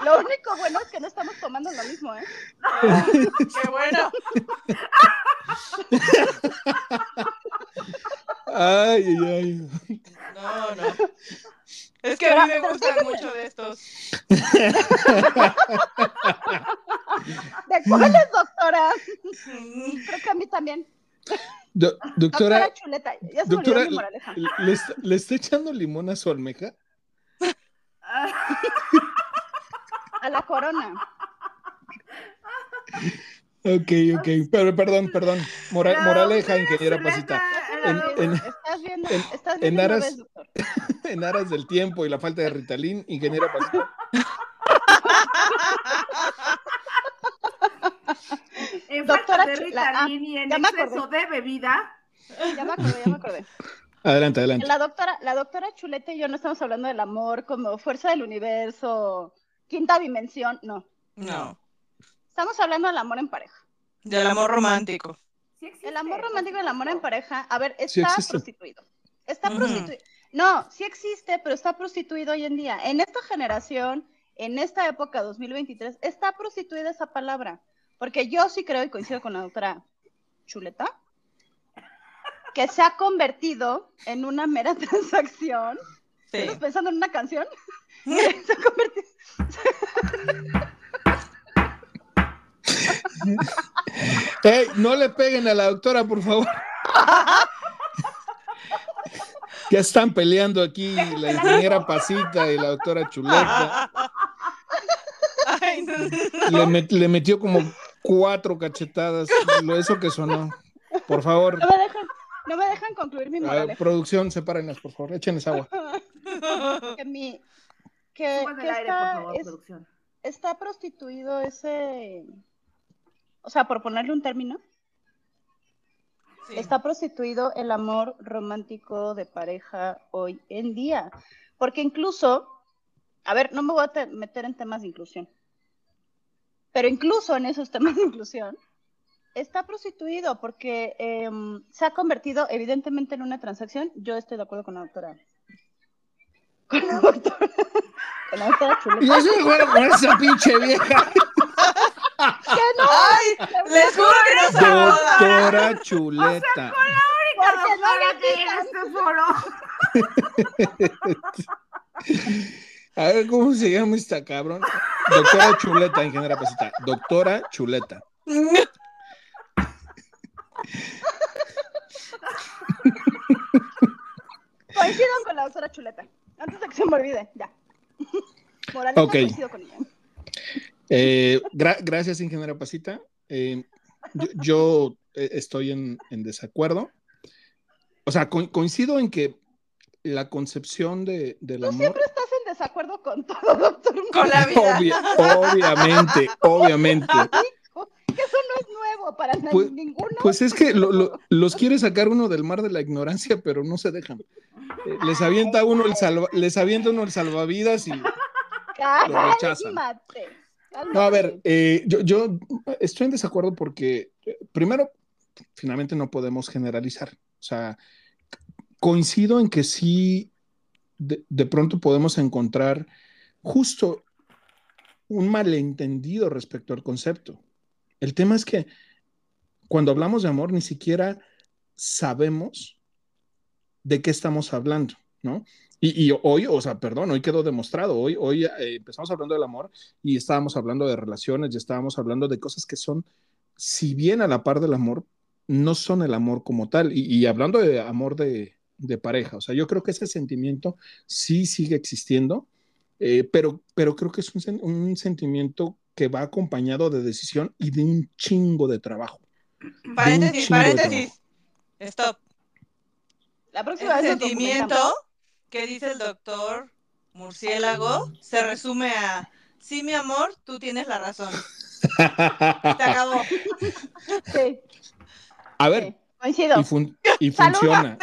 Lo único bueno es que no estamos tomando lo mismo, ¿eh? (laughs) ¡Qué bueno! Ay, ay, ay. No, no. Es que a mí me gustan mucho de estos. ¿De cuáles, doctora? Creo que a mí también. doctora, doctora Chuleta, ya se doctora, ¿le, ¿le, está echando limón a su almeja? a la corona. Ok, ok, pero perdón, perdón. moraleja, ingeniera Pasita. En, estás viendo, estás viendo en, aras, (laughs) en aras del tiempo y la falta de Ritalin, ingeniera Pasita. (laughs) (laughs) en Doctora falta de Ritalin y en exceso de bebida. Ya me acordé, ya me acordé. Adelante, adelante. La doctora, la doctora Chuleta y yo no estamos hablando del amor como fuerza del universo, quinta dimensión, no. No. Estamos hablando del amor en pareja. Del amor romántico. Sí existe, El amor romántico y el amor en pareja, a ver, está prostituido. Está prostituido. No, sí existe, pero está prostituido hoy en día. En esta generación, en esta época 2023, está prostituida esa palabra. Porque yo sí creo y coincido con la doctora Chuleta, que se ha convertido en una mera (laughs) transacción. Sí. ¿Estás pensando en una canción? (laughs) (laughs) se ha convertido. Ey, no le peguen a la doctora, por favor. Ya están peleando aquí la ingeniera Pasita y la doctora Chuleta. Ay, no. Le, met- le metió como cuatro cachetadas. Lo eso que sonó. Por favor, No me dejan, no me dejan concluir mi a ver, moraleja. producción, sepárenlas, por favor. Échenles agua. (laughs) Que mi. Que, que el aire, por está, favor, es- producción. está prostituido ese. O sea, por ponerle un término, Sí. está prostituido el amor romántico de pareja hoy en día. Porque incluso, a ver, no me voy a te- meter en temas de inclusión, pero incluso en esos temas de inclusión, está prostituido porque em, se ha convertido evidentemente en una transacción. Yo estoy de acuerdo con la doctora. Con la doctora. Con la doctora Chuleta. Yo soy bueno con esa pinche vieja. Ay, les juro que no a Doctora Chuleta. Porque no Para le que en este foro. (laughs) (laughs) A ver, ¿cómo se llama esta cabrón? Doctora Chuleta, ingeniera Pasita. Doctora Chuleta. Coincido con la doctora Chuleta. Antes de que se me olvide, ya. Moraleja, Ok. coincido con ella. Eh, gra- gracias, ingeniera Pasita. Eh, yo yo, eh, estoy en, en desacuerdo. O sea, co- coincido en que la concepción de, del Tú amor, siempre estás en desacuerdo con todo, doctor. Con la vida. obvia- obviamente, (laughs) obviamente. Que eso no es nuevo para Pues- ninguno. Pues es que lo- lo- los quiere sacar uno del mar de la ignorancia, pero no se dejan. Eh, les avienta uno el salva- les avienta uno el salvavidas y lo rechazan. No, a ver, eh, yo, yo estoy en desacuerdo porque, eh, primero, finalmente no podemos generalizar. O sea, coincido en que sí, de, de pronto podemos encontrar justo un malentendido respecto al concepto. El tema es que cuando hablamos de amor ni siquiera sabemos de qué estamos hablando, ¿no? Y, y hoy, o sea, perdón, hoy quedó demostrado, hoy, hoy eh, empezamos hablando del amor y estábamos hablando de relaciones y estábamos hablando de cosas que son, si bien a la par del amor, no son el amor como tal. Y, y hablando de amor de, de pareja, o sea, yo creo que ese sentimiento sí sigue existiendo, eh, pero, pero creo que es un, un sentimiento que va acompañado de decisión y de un chingo de trabajo. Paréntesis, de paréntesis. Stop. La próxima El sentimiento que dice el doctor murciélago se resume a sí, mi amor, tú tienes la razón. (laughs) Se acabó. Sí, A sí, ver, coincido. y, fun- y Salud. funciona.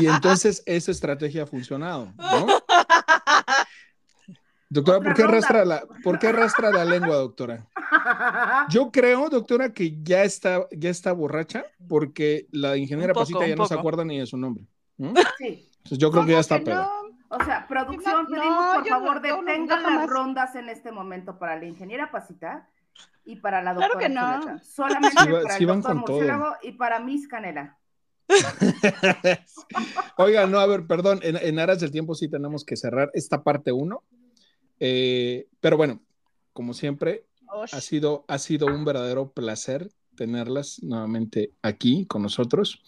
Y entonces esa estrategia ha funcionado, ¿no? (laughs) Doctora, ¿por qué, arrastra la, ¿por qué arrastra la lengua, doctora? (laughs) Yo creo, doctora, que ya está, ya está borracha porque la ingeniera poco, Pasita ya no se acuerda ni de su nombre. ¿no? Sí. Entonces yo creo que ya ¿Cómo está no? O sea, producción, No, pedimos por favor detengan las rondas en este momento para la ingeniera Pasita y para la Claro doctora que no. (laughs) Solamente Sí va- para sí el van doctor con todo. Murciélago y para Miss Canela. (laughs) Oiga, no, a ver, perdón, en, en aras del tiempo sí tenemos que cerrar esta parte uno. Eh, pero bueno, como siempre, Osh. ha sido, ha sido un verdadero placer tenerlas nuevamente aquí con nosotros.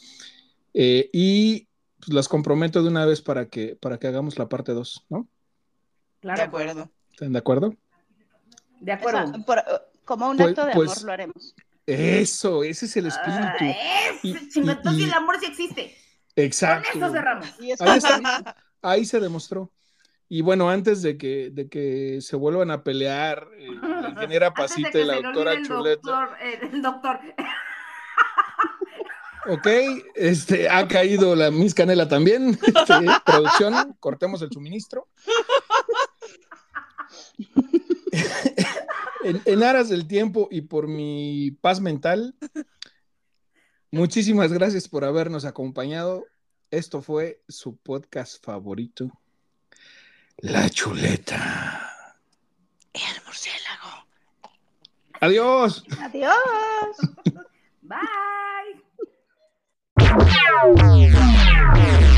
Eh, y pues, las comprometo de una vez para que, para que hagamos la parte 2, ¿no? De Claro. acuerdo. ¿Están de acuerdo? De acuerdo. por- como un Pues- acto de pues- amor lo haremos. Eso, ese es el espíritu. Ah, Y- chingo, y- entonces y- el amor sí existe. Exacto. Con eso cerramos. Y es Ahí está. compromiso. Ahí se demostró. Y bueno, antes de que, de que se vuelvan a pelear eh, la ingeniera (laughs) Pasita que y la doctora el Chuleta, doctor, eh, el doctor. ok, este, ha caído la Miss Canela también. Este, producción, cortemos el suministro. (laughs) En, en aras del tiempo y por mi paz mental, (laughs) muchísimas gracias por habernos acompañado. Esto fue su podcast favorito, La Chuleta. Y el murciélago. Adiós. Adiós. (laughs) Bye. (laughs)